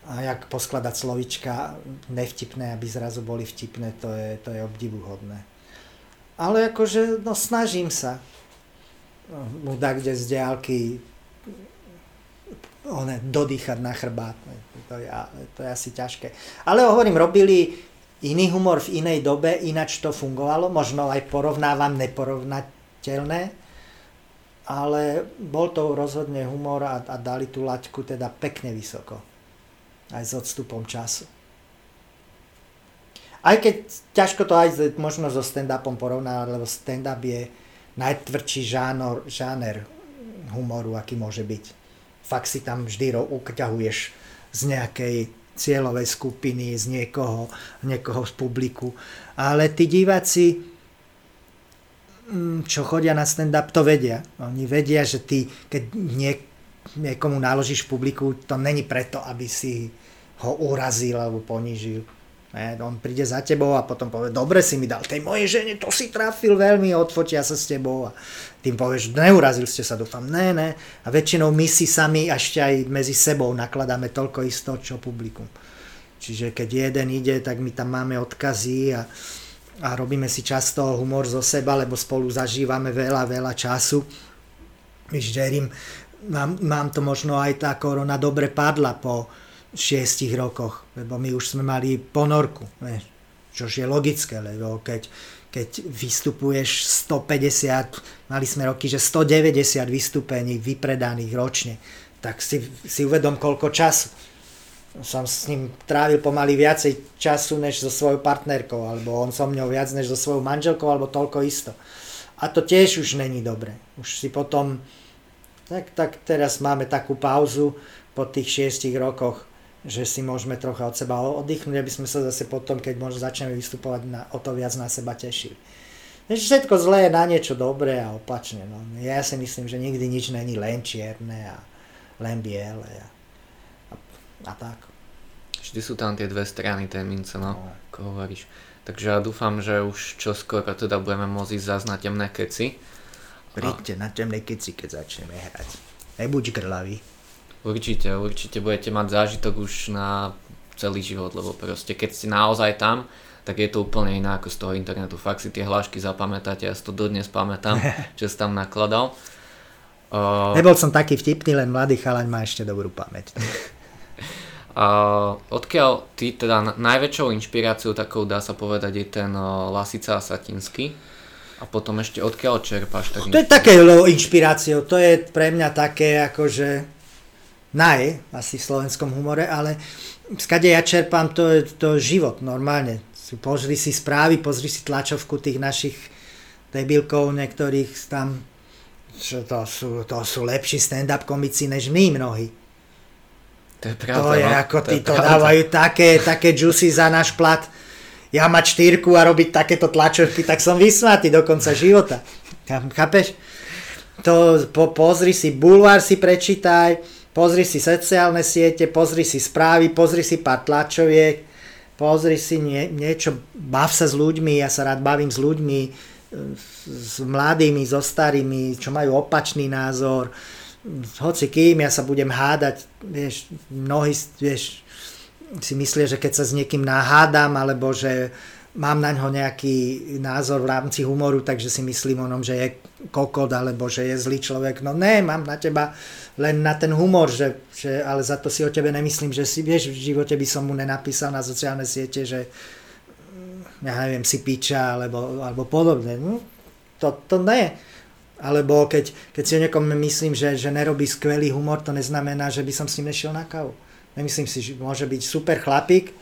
A jak poskladať slovička nevtipné, aby zrazu boli vtipné, to je, to je obdivuhodné. Ale akože, no snažím sa mu dať kde z diálky one, dodýchať na chrbát. To je, to je asi ťažké. Ale hovorím, robili iný humor v inej dobe, ináč to fungovalo, možno aj porovnávam neporovnateľné, ale bol to rozhodne humor a, a dali tú laťku teda pekne vysoko. Aj s odstupom času. Aj keď ťažko to aj možno so stand-upom porovnávať, lebo stand-up je najtvrdší žánor, žáner humoru, aký môže byť. Fakt si tam vždy uťahuješ z nejakej cieľovej skupiny, z niekoho, niekoho z publiku. Ale tí diváci, mm, čo chodia na stand-up, to vedia. Oni vedia, že ty, keď nie, niekomu naložíš publiku, to není preto, aby si ho urazil alebo ponížil Ne, on príde za tebou a potom povie, dobre si mi dal tej mojej žene, to si trafil veľmi, odfotia sa s tebou a tým povieš, neurazil ste sa, dúfam, ne, ne. A väčšinou my si sami ešte aj medzi sebou nakladáme toľko isto, čo publikum. Čiže keď jeden ide, tak my tam máme odkazy a, a robíme si často humor zo seba, lebo spolu zažívame veľa, veľa času. Víš, Jerry, mám, mám to možno aj tá korona dobre padla po, šiestich rokoch, lebo my už sme mali ponorku, čož je logické, lebo keď, keď vystupuješ 150, mali sme roky, že 190 vystúpení vypredaných ročne, tak si, si uvedom, koľko času. Som s ním trávil pomaly viacej času, než so svojou partnerkou, alebo on so mňou viac, než so svojou manželkou, alebo toľko isto. A to tiež už není dobre. Už si potom, tak, tak teraz máme takú pauzu po tých šiestich rokoch, že si môžeme trocha od seba oddychnúť, aby sme sa zase potom, keď možno začneme vystupovať, na, o to viac na seba tešili. Takže všetko zlé je na niečo dobré a opačne. No. Ja si myslím, že nikdy nič není len čierne a len biele a, a, a tak. Vždy sú tam tie dve strany tej mince, no, no. ako hovoríš. Takže ja dúfam, že už čoskoro teda budeme môcť ísť zás na temné keci. Príďte a... na temné keci, keď začneme hrať. Nebuď krlavý. Určite, určite budete mať zážitok už na celý život, lebo proste keď ste naozaj tam, tak je to úplne iné ako z toho internetu. Fakt si tie hlášky zapamätáte, ja si to dodnes pamätám, čo si tam nakladal. Uh, Nebol som taký vtipný, len mladý chalaň má ešte dobrú pamäť. uh, odkiaľ ty teda najväčšou inšpiráciou takou dá sa povedať je ten uh, Lasica a Satinsky. A potom ešte odkiaľ čerpáš tak To je také inšpiráciou, to je pre mňa také akože naj asi v slovenskom humore, ale skade ja čerpám to, to život normálne. Pozri si správy, pozri si tlačovku tých našich debilkov, niektorých tam, čo to sú, to sú lepší stand-up komici než my mnohí. To je pravda. To je no? ako, to, to dávajú také, také juicy za náš plat. Ja mať štyrku a robiť takéto tlačovky, tak som vysmatý do konca života. Chápeš? To po, pozri si, bulvár si prečítaj, Pozri si sociálne siete, pozri si správy, pozri si pár tlačoviek, pozri si nie, niečo, bav sa s ľuďmi, ja sa rád bavím s ľuďmi, s mladými, so starými, čo majú opačný názor, hoci kým ja sa budem hádať, vieš, mnohí, vieš, si myslia, že keď sa s niekým nahádam, alebo že mám na ňo nejaký názor v rámci humoru, takže si myslím o ňom, že je kokot, alebo že je zlý človek. No ne, mám na teba len na ten humor, že, že, ale za to si o tebe nemyslím, že si, vieš, v živote by som mu nenapísal na sociálne siete, že mm, ja neviem, si piča, alebo, alebo podobne. No, to, to ne. Alebo keď, keď si o niekom myslím, že, že nerobí skvelý humor, to neznamená, že by som s ním nešiel na kávu. Nemyslím si, že môže byť super chlapík,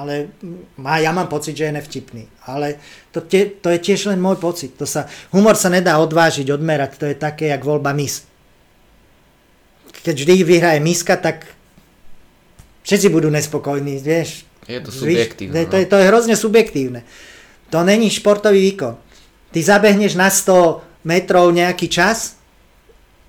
ale má, ja mám pocit, že je nevtipný. Ale to, te, to je tiež len môj pocit. To sa, humor sa nedá odvážiť, odmerať. To je také, jak voľba mis keď vždy vyhraje miska, tak všetci budú nespokojní, vieš. Je to subjektívne. Víš, to, je, no. to je hrozne subjektívne. To není športový výkon. Ty zabehneš na 100 metrov nejaký čas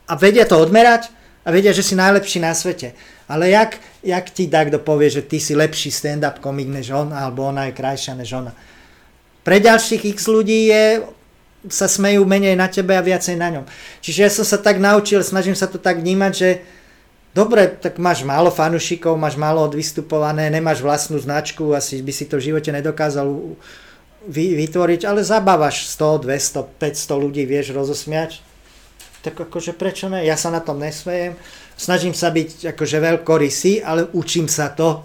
a vedia to odmerať a vedia, že si najlepší na svete. Ale jak, jak ti takto povie, že ty si lepší stand-up komik než on, alebo ona je krajšia než ona. Pre ďalších x ľudí je sa smejú menej na tebe a viacej na ňom. Čiže ja som sa tak naučil, snažím sa to tak vnímať, že dobre, tak máš málo fanušikov, máš málo odvystupované, nemáš vlastnú značku, asi by si to v živote nedokázal vytvoriť, ale zabávaš 100, 200, 500 ľudí, vieš rozosmiať. Tak akože prečo ne? Ja sa na tom nesmejem. Snažím sa byť akože veľkorysý, ale učím sa to,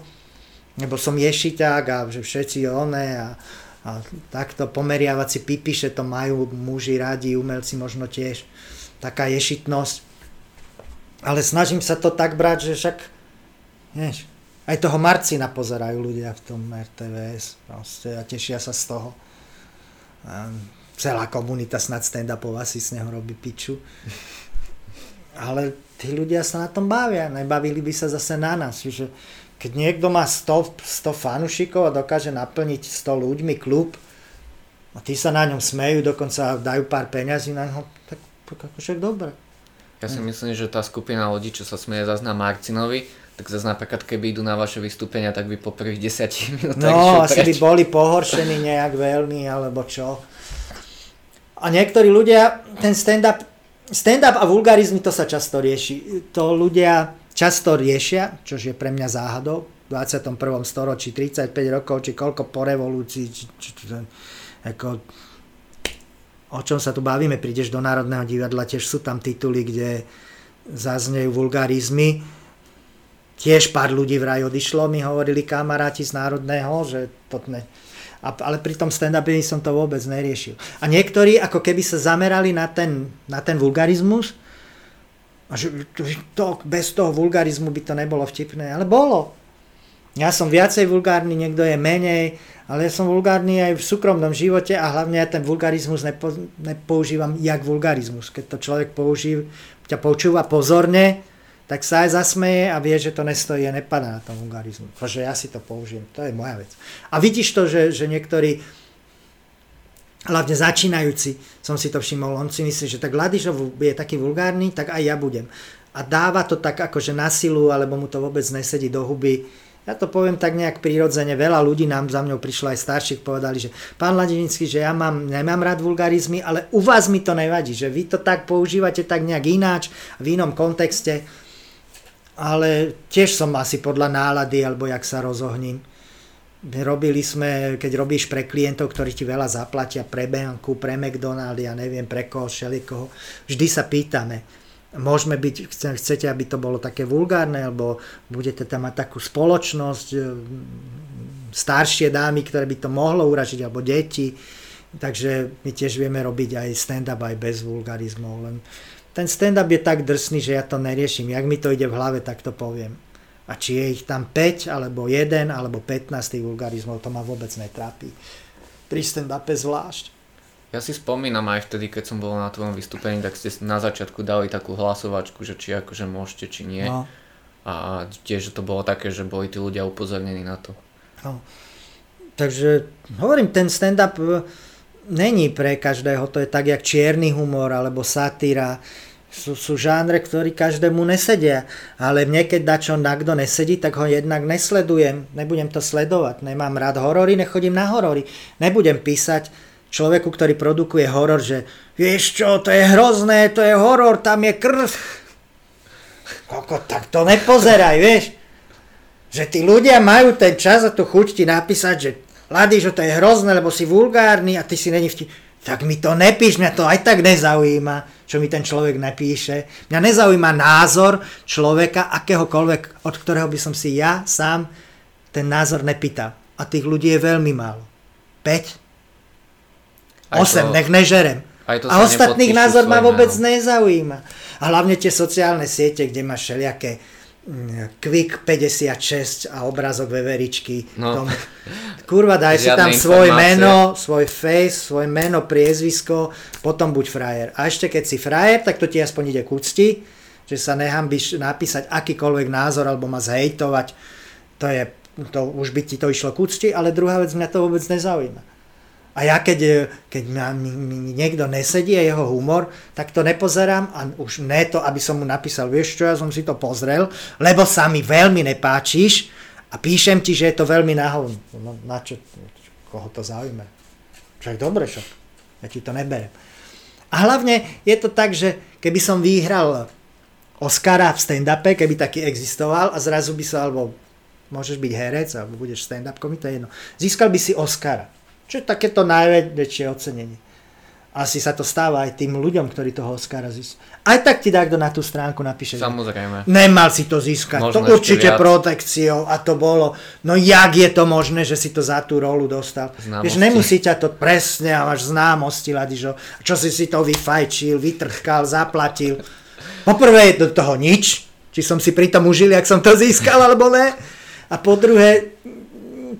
lebo som ješiťák a že všetci oné a a takto pomeriavať si pipiše, to majú muži radi, umelci možno tiež. Taká ješitnosť. Ale snažím sa to tak brať, že však vieš, aj toho Marcina pozerajú ľudia v tom RTVS proste, a tešia sa z toho. A celá komunita snad stand-upov asi z neho robí piču. Ale tí ľudia sa na tom bavia, nebavili by sa zase na nás. Čiže keď niekto má 100, 100 fanušikov a dokáže naplniť 100 ľuďmi klub a tí sa na ňom smejú, dokonca dajú pár peňazí na ňo, tak, tak akože dobre. Ja si myslím, že tá skupina ľudí, čo sa smeje zase na Marcinovi, tak zase napríklad keby idú na vaše vystúpenia, tak by po prvých 10 minútach No, asi preč. by boli pohoršení nejak veľmi, alebo čo. A niektorí ľudia, ten stand-up, stand-up a vulgarizmy, to sa často rieši. To ľudia často riešia, čo je pre mňa záhadou, v 21. storočí 35 rokov, či koľko po revolúcii, či, či, či, ako, o čom sa tu bavíme, prídeš do Národného divadla, tiež sú tam tituly, kde zaznejú vulgarizmy. Tiež pár ľudí vraj odišlo, mi hovorili kamaráti z Národného, že to ne... A, ale pri tom stand som to vôbec neriešil. A niektorí ako keby sa zamerali na ten, na ten vulgarizmus, a že to, bez toho vulgarizmu by to nebolo vtipné, ale bolo. Ja som viacej vulgárny, niekto je menej, ale ja som vulgárny aj v súkromnom živote a hlavne ja ten vulgarizmus nepo, nepoužívam jak vulgarizmus. Keď to človek používa, ťa počúva pozorne, tak sa aj zasmeje a vie, že to nestojí a nepadá na tom vulgarizmu. Protože ja si to použijem, to je moja vec. A vidíš to, že, že niektorí hlavne začínajúci, som si to všimol, on si myslí, že tak Ladišov je taký vulgárny, tak aj ja budem. A dáva to tak akože na silu, alebo mu to vôbec nesedí do huby. Ja to poviem tak nejak prirodzene, veľa ľudí nám za mňou prišlo aj starších, povedali, že pán Ladinický, že ja mám, nemám rád vulgarizmy, ale u vás mi to nevadí, že vy to tak používate tak nejak ináč, v inom kontexte, ale tiež som asi podľa nálady, alebo jak sa rozohním. Robili sme, keď robíš pre klientov, ktorí ti veľa zaplatia, pre banku, pre McDonald, ja neviem, pre koho, všelikoho, vždy sa pýtame, môžeme byť, chcete, aby to bolo také vulgárne, alebo budete tam mať takú spoločnosť, e, staršie dámy, ktoré by to mohlo uražiť, alebo deti, takže my tiež vieme robiť aj stand-up aj bez vulgarizmov, len ten stand-up je tak drsný, že ja to neriešim, jak mi to ide v hlave, tak to poviem. A či je ich tam 5, alebo 1, alebo 15 tých vulgarizmov, to ma vôbec netrápi. Pri stand-upe zvlášť. Ja si spomínam aj vtedy, keď som bol na tvojom vystúpení, tak ste na začiatku dali takú hlasovačku, že či akože môžete, či nie. No. A tiež to bolo také, že boli tí ľudia upozornení na to. No. Takže hovorím, ten stand-up e, není pre každého, to je tak, jak čierny humor alebo satíra sú, sú žánre, ktorí každému nesedia. Ale mne, keď dačo na kto nesedí, tak ho jednak nesledujem. Nebudem to sledovať. Nemám rád horory, nechodím na horory. Nebudem písať človeku, ktorý produkuje horor, že vieš čo, to je hrozné, to je horor, tam je krv. Koko, tak to nepozeraj, vieš. Že tí ľudia majú ten čas a tu chuť ti napísať, že Lady, že to je hrozné, lebo si vulgárny a ty si není vtip. Tak mi to nepíš, mňa to aj tak nezaujíma čo mi ten človek napíše. Mňa nezaujíma názor človeka, akéhokoľvek, od ktorého by som si ja sám ten názor nepýtal. A tých ľudí je veľmi málo. 5? 8, nech nežerem. A ostatných názor ma vôbec nezaujíma. A hlavne tie sociálne siete, kde máš všelijaké Quick 56 a obrázok veveričky. No. Tomu. Kurva, daj si tam svoje meno, svoj face, svoje meno, priezvisko, potom buď frajer. A ešte keď si frajer, tak to ti aspoň ide k úcti, že sa nehambíš napísať akýkoľvek názor alebo ma zhejtovať. To je, to už by ti to išlo k úcti, ale druhá vec mňa to vôbec nezaujíma. A ja keď, e, keď mi, mi niekto nesedí a jeho humor, tak to nepozerám a už ne to, aby som mu napísal, vieš čo, ja som si to pozrel, lebo sa mi veľmi nepáčiš a píšem ti, že je to veľmi náhodné. No, na čo, koho to zaujíma? Však dobre, však. Ja ti to neberem. A hlavne je to tak, že keby som vyhral Oscara v stand-upe, keby taký existoval a zrazu by sa, alebo môžeš byť herec, alebo budeš stand-up komi, to je jedno. Získal by si Oscara. Čo je takéto najväčšie ocenenie asi sa to stáva aj tým ľuďom, ktorí toho Oscara získajú. Aj tak ti kto na tú stránku napíše. Samozrejme. Nemal si to získať. Možno to určite viac. protekciou a to bolo. No jak je to možné, že si to za tú rolu dostal? Známosti. Vieš, nemusí ťa to presne a máš známosti, Ladižo. Čo si si to vyfajčil, vytrchkal, zaplatil. Poprvé je do toho nič, či som si pri tom užil, jak som to získal, alebo ne. A po druhé,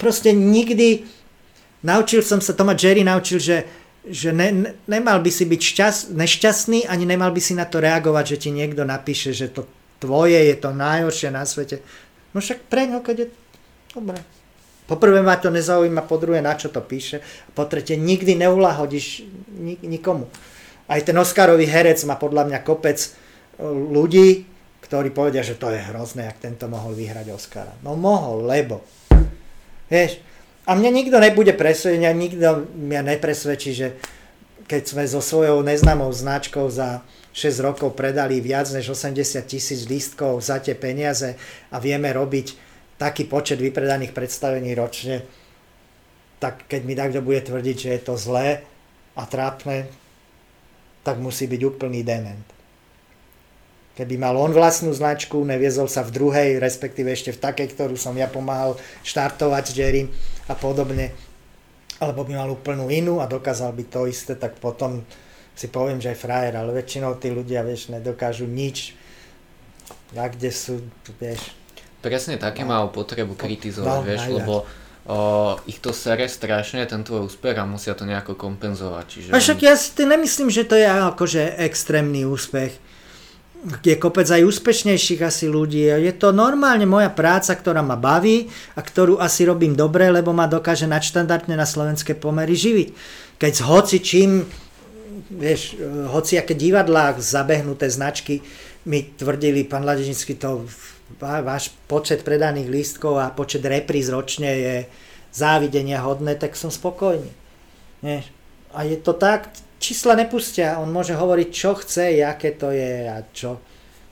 proste nikdy, naučil som sa, to ma Jerry naučil, že že ne, nemal by si byť šťast, nešťastný, ani nemal by si na to reagovať, že ti niekto napíše, že to tvoje je to najhoršie na svete. No však pre ňo, keď je... Dobre. Poprvé ma to nezaujíma, po druhé na čo to píše, po tretie nikdy neulahodíš nik, nikomu. Aj ten Oscarový herec má podľa mňa kopec e, ľudí, ktorí povedia, že to je hrozné, ak tento mohol vyhrať Oscara. No mohol, lebo. Vieš, a mne nikto nebude presvedčiť, nikto mňa nepresvedčí, že keď sme so svojou neznámou značkou za 6 rokov predali viac než 80 tisíc lístkov za tie peniaze a vieme robiť taký počet vypredaných predstavení ročne, tak keď mi takto bude tvrdiť, že je to zlé a trápne, tak musí byť úplný dement. Keby mal on vlastnú značku, neviezol sa v druhej, respektíve ešte v takej, ktorú som ja pomáhal štartovať s Jerry a podobne, alebo by mal úplnú inú a dokázal by to isté, tak potom si poviem, že aj frajer, ale väčšinou tí ľudia, vieš, nedokážu nič. A kde sú, vieš. Presne také no. majú potrebu kritizovať, no, vieš, najviac. lebo o, ich to sere strašne, ten tvoj úspech a musia to nejako kompenzovať. Čiže a však ja si nemyslím, že to je akože extrémny úspech je kopec aj úspešnejších asi ľudí. Je to normálne moja práca, ktorá ma baví a ktorú asi robím dobre, lebo ma dokáže nadštandardne na slovenské pomery živiť. Keď s hoci čím, vieš, hoci aké divadlá, zabehnuté značky mi tvrdili, pán Ladežnický, to váš počet predaných lístkov a počet repríz ročne je závidenia hodné, tak som spokojný. Vieš. A je to tak, čísla nepustia, on môže hovoriť, čo chce, aké to je a čo.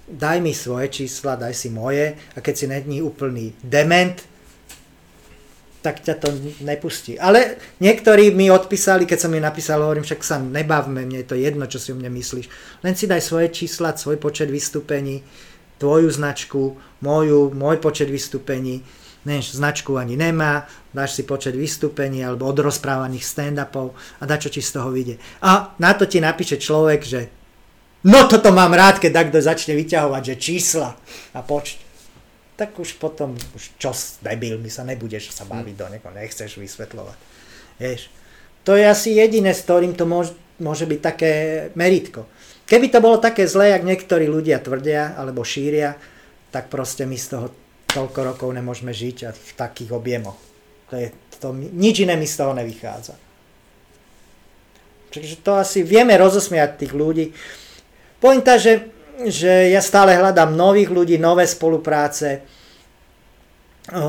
Daj mi svoje čísla, daj si moje a keď si není úplný dement, tak ťa to nepustí. Ale niektorí mi odpísali, keď som mi napísal, hovorím, však sa nebavme, mne je to jedno, čo si o mne myslíš. Len si daj svoje čísla, svoj počet vystúpení, tvoju značku, moju, môj počet vystúpení než značku ani nemá, dáš si počet vystúpení alebo odrozprávaných stand-upov a čo ti z toho vyjde. A na to ti napíše človek, že no toto mám rád, keď takto začne vyťahovať, že čísla a počť. Tak už potom, už čo debil, my sa nebudeš sa baviť do niekoho, nechceš vysvetľovať. Vieš, to je asi jediné, s ktorým to môže, môže byť také meritko. Keby to bolo také zlé, jak niektorí ľudia tvrdia alebo šíria, tak proste my z toho toľko rokov nemôžeme žiť a v takých objemoch. To je, to, nič iné mi z toho nevychádza. Takže to asi vieme rozosmiať tých ľudí. Pointa, že, že ja stále hľadám nových ľudí, nové spolupráce.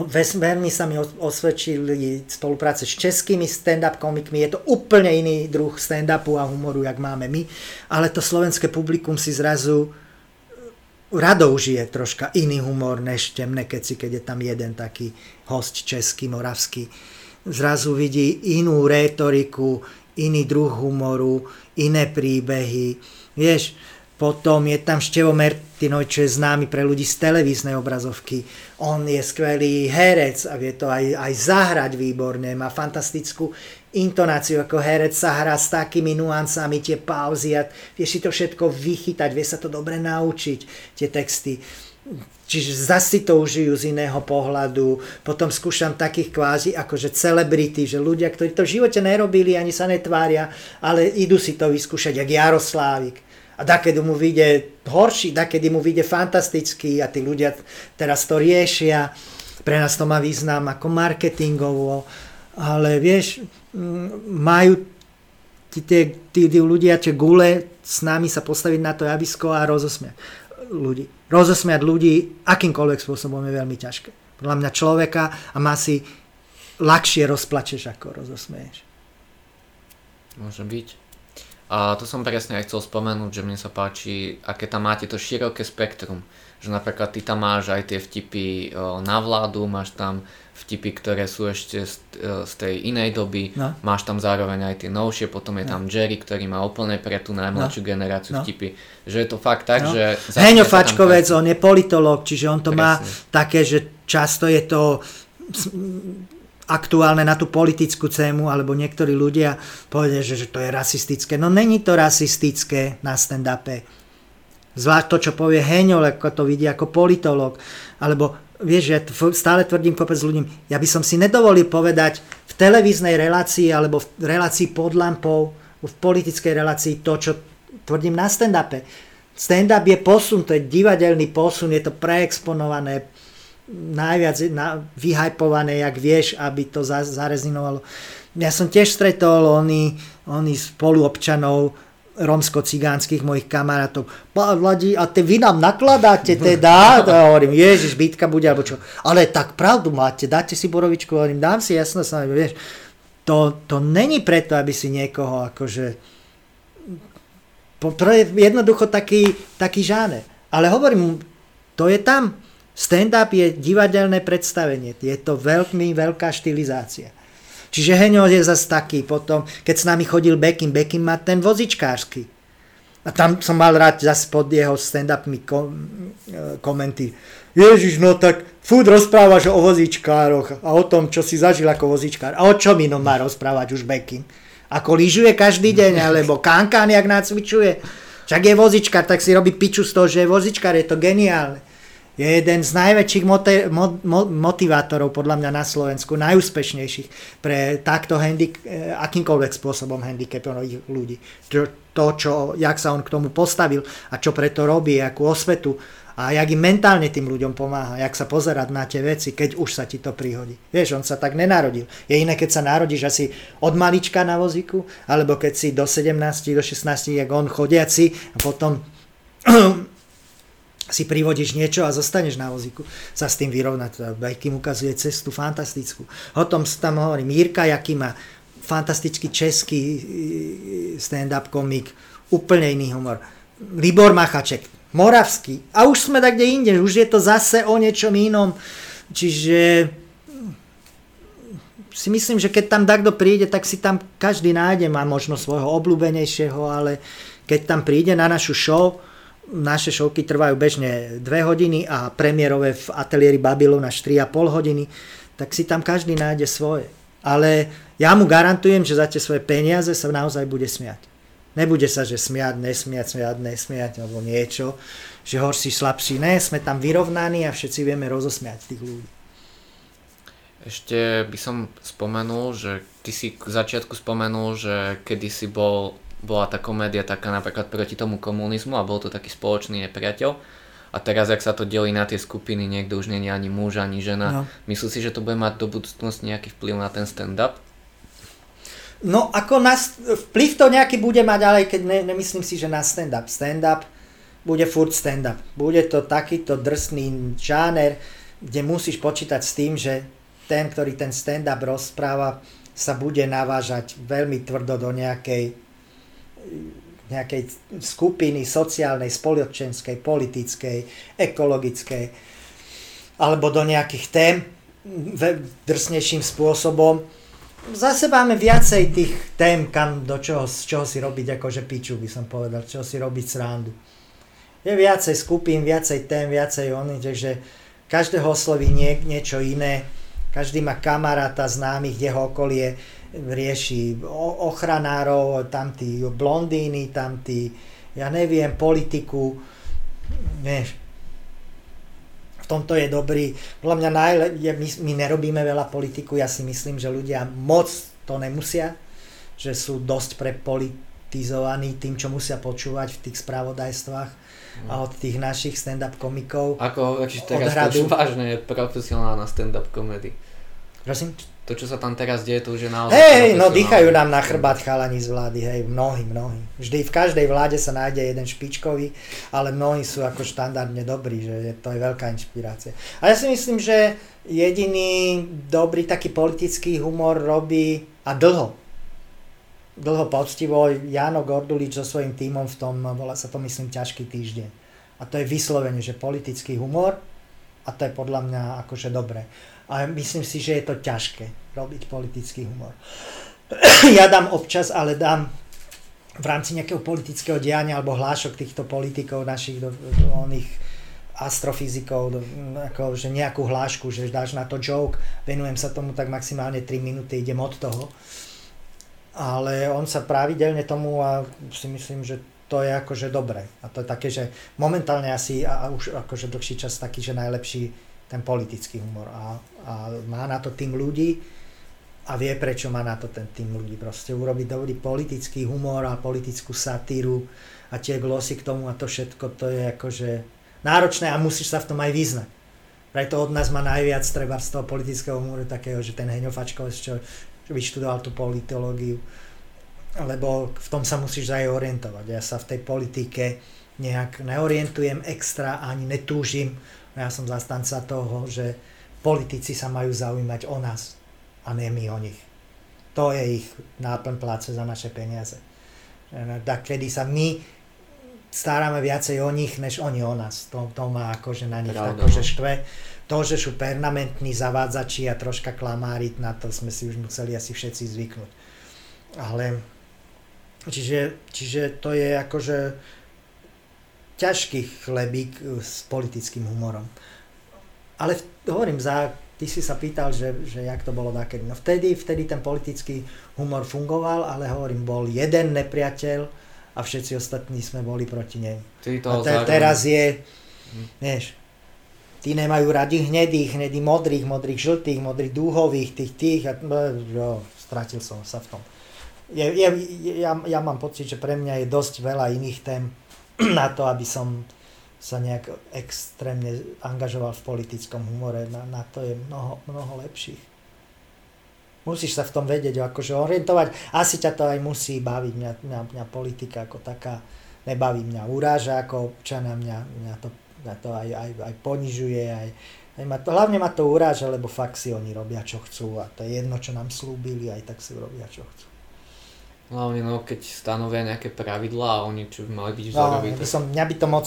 Veľmi sa mi osvedčili spolupráce s českými stand-up komikmi. Je to úplne iný druh stand-upu a humoru, jak máme my. Ale to slovenské publikum si zrazu rado užije troška iný humor než temné keci, keď je tam jeden taký host český, moravský. Zrazu vidí inú rétoriku, iný druh humoru, iné príbehy. Vieš, potom je tam Števo Mertinoj, čo je známy pre ľudí z televíznej obrazovky. On je skvelý herec a vie to aj, aj zahrať výborne, má fantastickú intonáciu ako herec sa hrá s takými nuancami, tie pauzy a vie si to všetko vychytať, vie sa to dobre naučiť, tie texty. Čiže zase si to užijú z iného pohľadu. Potom skúšam takých kvázi akože celebrity, že ľudia, ktorí to v živote nerobili, ani sa netvária, ale idú si to vyskúšať, jak Jaroslávik a dakedy mu vyjde horší, dakedy mu vyjde fantastický a tí ľudia teraz to riešia. Pre nás to má význam ako marketingovo, ale vieš, majú tí, tí, tí, tí ľudia, tie gule s nami sa postaviť na to javisko a rozosmiať ľudí. Rozosmiať ľudí akýmkoľvek spôsobom je veľmi ťažké. Podľa mňa človeka a má si ľahšie rozplačeš, ako rozosmieš. Môže byť. A to som presne aj chcel spomenúť, že mne sa páči, aké tam máte to široké spektrum. Že napríklad ty tam máš aj tie vtipy na vládu, máš tam vtipy, ktoré sú ešte z, z tej inej doby, no. máš tam zároveň aj tie novšie, potom je no. tam Jerry, ktorý má úplne pre tú najmladšiu no. generáciu no. vtipy. Že je to fakt tak, no. že... Heňo Fačkovec, on je politolog, čiže on to Presne. má také, že často je to aktuálne na tú politickú cému, alebo niektorí ľudia povedia, že, že to je rasistické. No není to rasistické na stand-upe. Zvlášť to, čo povie Heňol, ako to vidí ako politolog. Alebo vieš, ja stále tvrdím kopec ľuďom, ja by som si nedovolil povedať v televíznej relácii alebo v relácii pod lampou, v politickej relácii to, čo tvrdím na stand-upe. Stand-up je posun, to je divadelný posun, je to preexponované, najviac na, vyhypované, jak vieš, aby to za, zarezinovalo. Ja som tiež stretol oni, oni spoluobčanov romsko-cigánskych mojich kamarátov. Vladi, a te vy nám nakladáte teda? A hovorím, ježiš, bytka bude, alebo čo. Ale tak pravdu máte, dáte si borovičku, hovorím, dám si, jasno sa, vieš. To, to není preto, aby si niekoho akože... To je jednoducho taký, taký žáner. Ale hovorím, to je tam. Stand-up je divadelné predstavenie. Je to veľmi veľká štilizácia. Čiže Heňo je zase taký. Potom, keď s nami chodil Bekim, Bekim má ten vozičkársky. A tam som mal rád zase pod jeho stand-upmi kom, komenty. Ježiš, no tak furt rozprávaš o vozičkároch a o tom, čo si zažil ako vozičkár. A o čom inom má rozprávať už Bekim? Ako lyžuje každý deň, alebo kankán, jak nacvičuje. Však je vozičkár, tak si robí piču z toho, že je vozičkár, je to geniálne je jeden z najväčších mote, mo, mo, motivátorov podľa mňa na Slovensku, najúspešnejších pre takto handik, eh, akýmkoľvek spôsobom handicapovaných ľudí. To, to, čo, jak sa on k tomu postavil a čo preto robí, akú osvetu a jak im mentálne tým ľuďom pomáha, jak sa pozerať na tie veci, keď už sa ti to prihodí. Vieš, on sa tak nenarodil. Je iné, keď sa narodíš asi od malička na vozíku, alebo keď si do 17, do 16, jak on chodiaci a potom si privodíš niečo a zostaneš na vozíku, sa s tým vyrovnať. Bajkým ukazuje cestu fantastickú. O tom tam hovorím. Jirka Jaký má fantastický český e, stand-up komik, úplne iný humor. Libor Machaček, moravský. A už sme tak kde inde, už je to zase o niečom inom. Čiže si myslím, že keď tam takto príde, tak si tam každý nájde, má možno svojho obľúbenejšieho, ale keď tam príde na našu show, naše šovky trvajú bežne 2 hodiny a premiérové v ateliéri Babylon až 3,5 hodiny, tak si tam každý nájde svoje. Ale ja mu garantujem, že za tie svoje peniaze sa naozaj bude smiať. Nebude sa, že smiať, nesmiať, smiať, nesmiať, alebo niečo, že horší, slabší. Ne, sme tam vyrovnaní a všetci vieme rozosmiať tých ľudí. Ešte by som spomenul, že ty si k začiatku spomenul, že kedy si bol bola tá komédia taká napríklad proti tomu komunizmu a bol to taký spoločný nepriateľ. A teraz, ak sa to delí na tie skupiny, niekto už nie je ani muž, ani žena. No. Myslíš si, že to bude mať do budúcnosti nejaký vplyv na ten stand-up? No, ako na, vplyv to nejaký bude mať, ale keď ne, nemyslím si, že na stand-up. Stand-up bude furt stand-up. Bude to takýto drsný žáner, kde musíš počítať s tým, že ten, ktorý ten stand-up rozpráva, sa bude navážať veľmi tvrdo do nejakej nejakej skupiny sociálnej, spoločenskej, politickej, ekologickej alebo do nejakých tém drsnejším spôsobom. Zase máme viacej tých tém, kam, do čoho, z čoho si robiť akože piču, by som povedal, čoho si robiť srandu. Je viacej skupín, viacej tém, viacej ony, takže každého osloví nie, niečo iné, každý má kamaráta, známych, jeho okolie, rieši ochranárov, tam tí blondíny, tam tí, ja neviem, politiku, vieš, v tomto je dobrý. Podľa mňa najle, my, my nerobíme veľa politiku, ja si myslím, že ľudia moc to nemusia, že sú dosť prepolitizovaní tým, čo musia počúvať v tých spravodajstvách a od tých našich stand-up komikov. Ako, takže teraz to vážne profesionálna stand-up komedy. Prosím? To, čo sa tam teraz deje, to už je naozaj... Hej, no dýchajú nám na chrbát chalani z vlády, hej, mnohí, mnohí. Vždy v každej vláde sa nájde jeden špičkový, ale mnohí sú ako štandardne dobrí, že to je veľká inšpirácia. A ja si myslím, že jediný dobrý taký politický humor robí, a dlho, dlho poctivo, Jano Gordulič so svojím tímom v tom, volá sa to myslím ťažký týždeň. A to je vyslovene, že politický humor a to je podľa mňa akože dobre. A myslím si, že je to ťažké robiť politický humor. ja dám občas, ale dám v rámci nejakého politického diania alebo hlášok týchto politikov našich do, do, oných astrofyzikov, do, ako, že nejakú hlášku, že dáš na to joke, venujem sa tomu tak maximálne 3 minúty, idem od toho ale on sa pravidelne tomu a si myslím, že to je akože dobré. A to je také, že momentálne asi a už akože dlhší čas taký, že najlepší ten politický humor. A, a má na to tým ľudí a vie, prečo má na to ten tým ľudí. Proste urobiť dobrý politický humor a politickú satíru a tie glosy k tomu a to všetko, to je akože náročné a musíš sa v tom aj vyznať. Preto od nás má najviac treba z toho politického humoru takého, že ten Heňofačko, čo vyštudoval tú politológiu, lebo v tom sa musíš aj orientovať. Ja sa v tej politike nejak neorientujem extra, ani netúžim. Ja som zastanca toho, že politici sa majú zaujímať o nás a nie my o nich. To je ich náplň pláce za naše peniaze. Tak kedy sa my staráme viacej o nich, než oni o nás. To, to má akože na nich Pravda, akože štve to, že sú permanentní zavádzači a troška klamári, na to sme si už museli asi všetci zvyknúť. Ale čiže, čiže to je akože ťažký chlebík s politickým humorom. Ale hovorím, za, ty si sa pýtal, že, že jak to bolo takedy. No vtedy, vtedy ten politický humor fungoval, ale hovorím, bol jeden nepriateľ a všetci ostatní sme boli proti nej. A te, teraz je, hm. vieš, tí nemajú radi hnedých, hnedých modrých, modrých žltých, modrých dúhových, tých tých a jo, stratil som sa v tom. Je, je, ja, ja mám pocit, že pre mňa je dosť veľa iných tém na to, aby som sa nejak extrémne angažoval v politickom humore. Na, na to je mnoho, mnoho lepších. Musíš sa v tom vedieť, akože orientovať. Asi ťa to aj musí baviť. Mňa, mňa, mňa politika ako taká nebaví mňa uráža ako občana, mňa, mňa to a to aj, aj, aj ponižuje, aj, aj ma to, hlavne ma to uráža, lebo fakt si oni robia, čo chcú a to je jedno, čo nám slúbili, aj tak si robia, čo chcú. Hlavne no, keď stanovia nejaké pravidlá a oni čo by mali byť vzoroví. No, by som, mňa by to moc,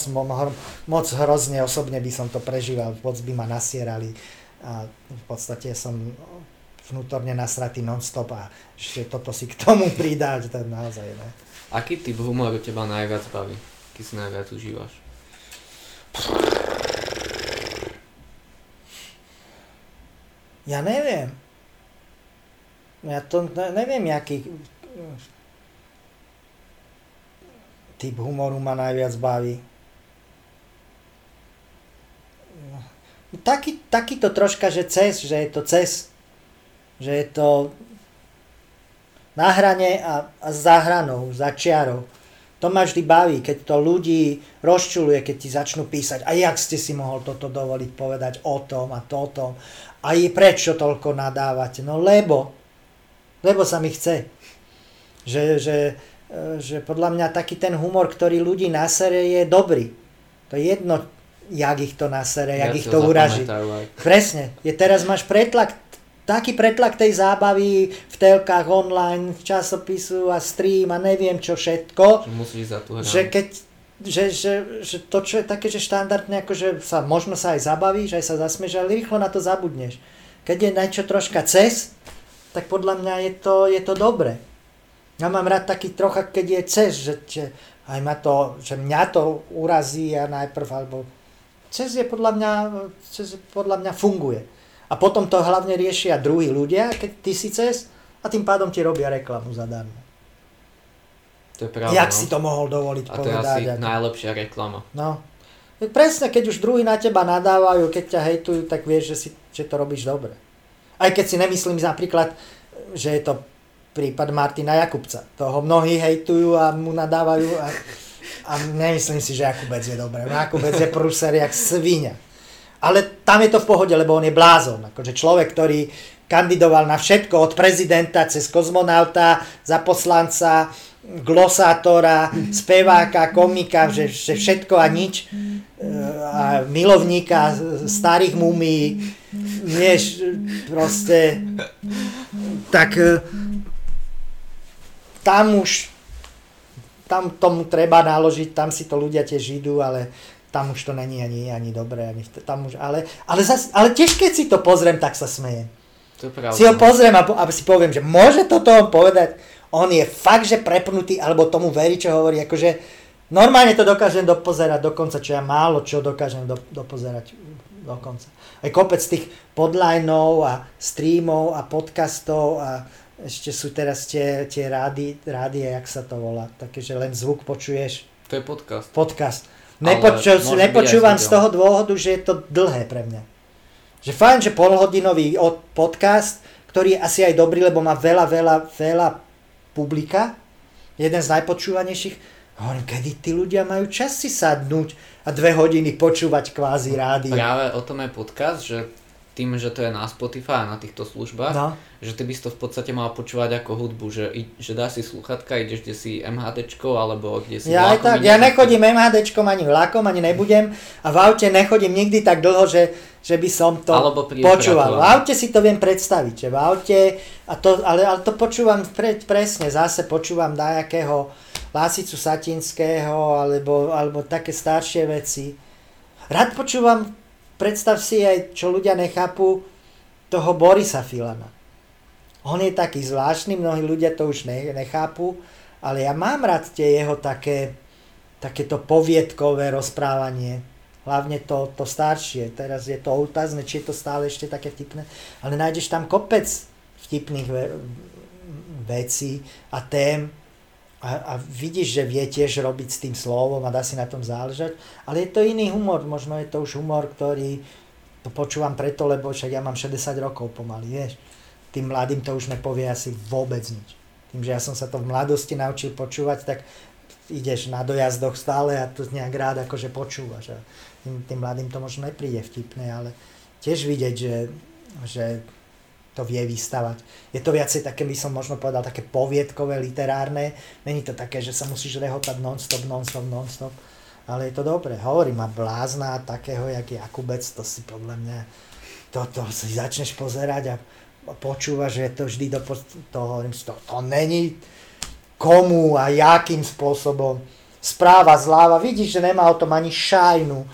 moc hrozne osobne by som to prežíval, moc by ma nasierali a v podstate som vnútorne nasratý non-stop a ešte toto si k tomu pridať, to naozaj ne. Aký typ humoru teba najviac baví? Aký si najviac užívaš? Ja neviem. Ja to neviem, aký typ humoru ma najviac baví. Taký, takýto troška, že cez, že je to cez. Že je to na hrane a, a za hranou, za čiarou. To ma vždy baví, keď to ľudí rozčuluje, keď ti začnú písať, a jak ste si mohol toto dovoliť povedať o tom a to o tom. A prečo toľko nadávate? No lebo, lebo sa mi chce. Že, že, e, že podľa mňa taký ten humor, ktorý ľudí nasere, je dobrý. To je jedno, jak ich to nasere, jak ja ich to uraží. Presne. Je teraz máš pretlak taký pretlak tej zábavy v telkách online, v časopisu a stream a neviem čo všetko. Že musíš za tú Že keď že, že, že to, čo je také, že štandardne, akože sa, možno sa aj zabavíš, aj sa zasmieš, ale rýchlo na to zabudneš. Keď je niečo troška cez, tak podľa mňa je to, je to dobre. Ja mám rád taký trocha, keď je cez, že, že aj ma to, že mňa to urazí a najprv, alebo cez je podľa mňa, cez podľa mňa funguje. A potom to hlavne riešia druhí ľudia, keď ty si cez, a tým pádom ti robia reklamu zadarmo. To je pravda, Jak no. si to mohol dovoliť a povedať? A to je asi ako... najlepšia reklama. No. Presne, keď už druhí na teba nadávajú, keď ťa hejtujú, tak vieš, že, si, že to robíš dobre. Aj keď si nemyslím napríklad, že je to prípad Martina Jakubca. Toho mnohí hejtujú a mu nadávajú a, a nemyslím si, že Jakubec je dobré. Jakubec je prúser jak svinia. Ale tam je to v pohode, lebo on je blázon. Akože človek, ktorý kandidoval na všetko od prezidenta cez kozmonauta, za poslanca, glosátora, speváka, komika, že, že všetko a nič. A milovníka starých mumí, vieš, proste tak tam už tam tomu treba naložiť, tam si to ľudia tiež idú, ale tam už to není ani, ani dobré. Ani tam už, ale, ale, zas, ale tiež keď si to pozriem, tak sa smeje. To pravda. Si ho pozriem a, a si poviem, že môže toto on povedať. On je fakt, že prepnutý, alebo tomu verí, čo hovorí. Akože normálne to dokážem dopozerať dokonca, čo ja málo čo dokážem do, dopozerať dokonca. Aj kopec tých podlineov a streamov a podcastov a ešte sú teraz tie, tie rády, rády, jak sa to volá, také, že len zvuk počuješ. To je podcast. Podcast. Nepoču, nepočúvam z toho dôvodu, že je to dlhé pre mňa. Že fajn, že polhodinový podcast, ktorý je asi aj dobrý, lebo má veľa, veľa, veľa publika, jeden z najpočúvanejších. Hovorím, kedy tí ľudia majú čas si sadnúť a dve hodiny počúvať kvázi rádio. Práve o tom je podcast, že tým, že to je na Spotify a na týchto službách, no. že ty by si to v podstate mal počúvať ako hudbu, že, že dáš si sluchatka, ideš kde si MHDčko alebo kde si Ja aj tak, ja nechodím MHDčkom ani vlakom, ani nebudem a v aute nechodím nikdy tak dlho, že, že by som to počúval. V aute si to viem predstaviť, že v aute, a to, ale, ale to počúvam pre, presne, zase počúvam dajakého Lásicu Satinského alebo, alebo také staršie veci. Rád počúvam predstav si aj, čo ľudia nechápu, toho Borisa Filana. On je taký zvláštny, mnohí ľudia to už nechápu, ale ja mám rád tie jeho také, takéto poviedkové rozprávanie. Hlavne to, to staršie. Teraz je to otázne, či je to stále ešte také vtipné. Ale nájdeš tam kopec vtipných ve- vecí a tém, a, a vidíš, že vie tiež robiť s tým slovom a dá si na tom záležať, ale je to iný humor, možno je to už humor, ktorý to počúvam preto, lebo však ja mám 60 rokov pomaly, vieš. Tým mladým to už nepovie asi vôbec nič. Tým, že ja som sa to v mladosti naučil počúvať, tak ideš na dojazdoch stále a to nejak rád akože počúvaš. A tým, tým mladým to možno nepríde vtipné, ale tiež vidieť, že, že to vie vystavať. Je to viacej také, by som možno povedal, také poviedkové, literárne. Není to také, že sa musíš rehotať non-stop, non-stop, non-stop. Ale je to dobré. Hovorím, a blázna takého, jak Jakubec, to si podľa mňa, to, to si začneš pozerať a počúvaš, že je to vždy do to hovorím to, to není komu a jakým spôsobom. Správa zláva, vidíš, že nemá o tom ani šajnu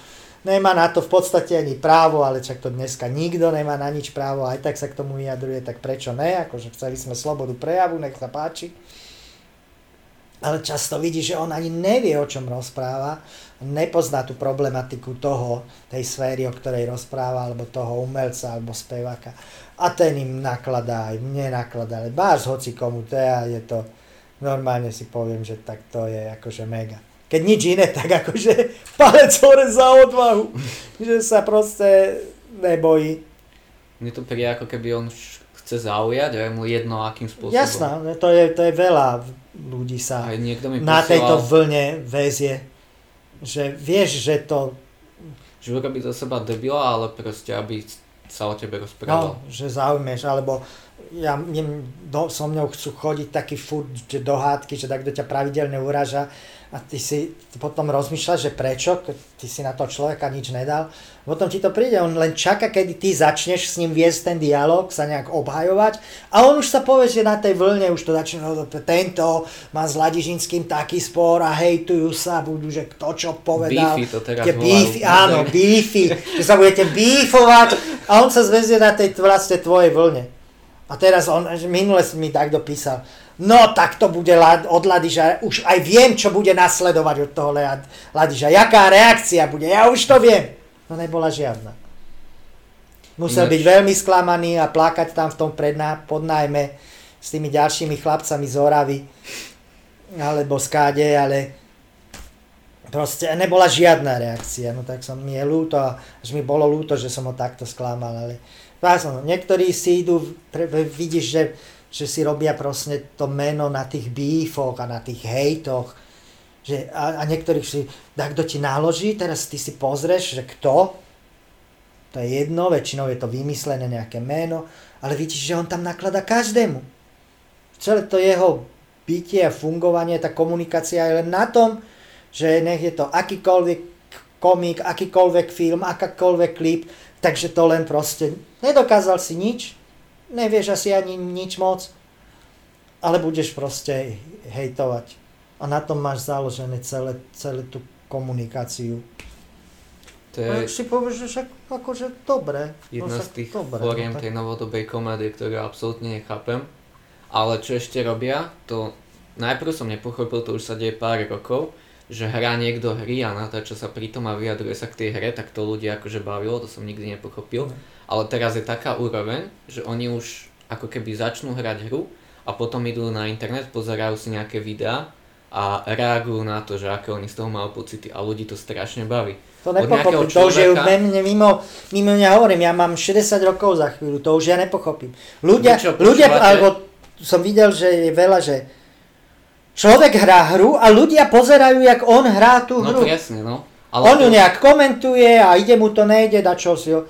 nemá na to v podstate ani právo, ale čak to dneska nikto nemá na nič právo, aj tak sa k tomu vyjadruje, tak prečo ne, akože chceli sme slobodu prejavu, nech sa páči. Ale často vidí, že on ani nevie, o čom rozpráva, nepozná tú problematiku toho, tej sféry, o ktorej rozpráva, alebo toho umelca, alebo speváka. A ten im nakladá, aj mne nakladá, ale báš hoci komu, je, je to, normálne si poviem, že tak to je akože mega keď nič iné, tak akože palec hore za odvahu, že sa proste nebojí. Mne to príde ako keby on chce zaujať a je mu jedno akým spôsobom. Jasná, to je, to je veľa ľudí sa Aj niekto mi na tejto vlne väzie, že vieš, že to... Že urobí za seba debila, ale proste aby sa o tebe rozprával. No, že zaujmeš, alebo ja, do, so mňou chcú chodiť taký furt, že do hádky, že tak do ťa pravidelne uraža a ty si potom rozmýšľaš, že prečo, ty si na to človeka nič nedal. Potom ti to príde, on len čaká, kedy ty začneš s ním viesť ten dialog, sa nejak obhajovať a on už sa povie, že na tej vlne už to začne, no, tento má s Ladižinským taký spor a hejtujú sa, budú, že kto čo povedal. Beefy to teraz beefy, Áno, beefy, že sa budete beefovať a on sa zväzie na tej vlastne tvojej vlne. A teraz on, minule mi tak dopísal, no tak to bude od Ladiža, už aj viem, čo bude nasledovať od toho Ladiža, jaká reakcia bude, ja už to viem. No nebola žiadna. Musel Ináč. byť veľmi sklamaný a plakať tam v tom predná, podnájme s tými ďalšími chlapcami z Oravy alebo z Káde, ale proste nebola žiadna reakcia. No tak som, mi je ľúto, až mi bolo ľúto, že som ho takto sklamal, ale niektorí si idú, vidíš, že že si robia proste to meno na tých bífoch a na tých hejtoch. Že, a, a niektorých si, tak kto ti naloží, teraz ty si pozrieš, že kto, to je jedno, väčšinou je to vymyslené nejaké meno, ale vidíš, že on tam naklada každému. Celé to jeho bytie a fungovanie, tá komunikácia je len na tom, že nech je to akýkoľvek komik, akýkoľvek film, akákoľvek klip, takže to len proste nedokázal si nič, nevieš asi ani nič moc. ale budeš proste hejtovať. A na tom máš založené celé, celé tú komunikáciu. To je si povieš, že však akože dobre. no jedna z tých dobre, foriem no, tak- tej novodobej komédie, ktorú absolútne nechápem. Ale čo ešte robia, to najprv som nepochopil, to už sa deje pár rokov, že hrá niekto hry a natáča sa pritom a vyjadruje sa k tej hre, tak to ľudia akože bavilo, to som nikdy nepochopil. No. Ale teraz je taká úroveň, že oni už ako keby začnú hrať hru a potom idú na internet, pozerajú si nejaké videá a reagujú na to, že aké oni z toho majú pocity a ľudí to strašne baví. To nepochopím, to už je mne, mimo, mimo mňa hovorím, ja mám 60 rokov za chvíľu, to už ja nepochopím. Ľudia, Vy čo, ľudia alebo som videl, že je veľa, že človek hrá hru a ľudia pozerajú, jak on hrá tú No hru. presne, no. on ju nejak komentuje a ide mu to nejde, da čo si ho...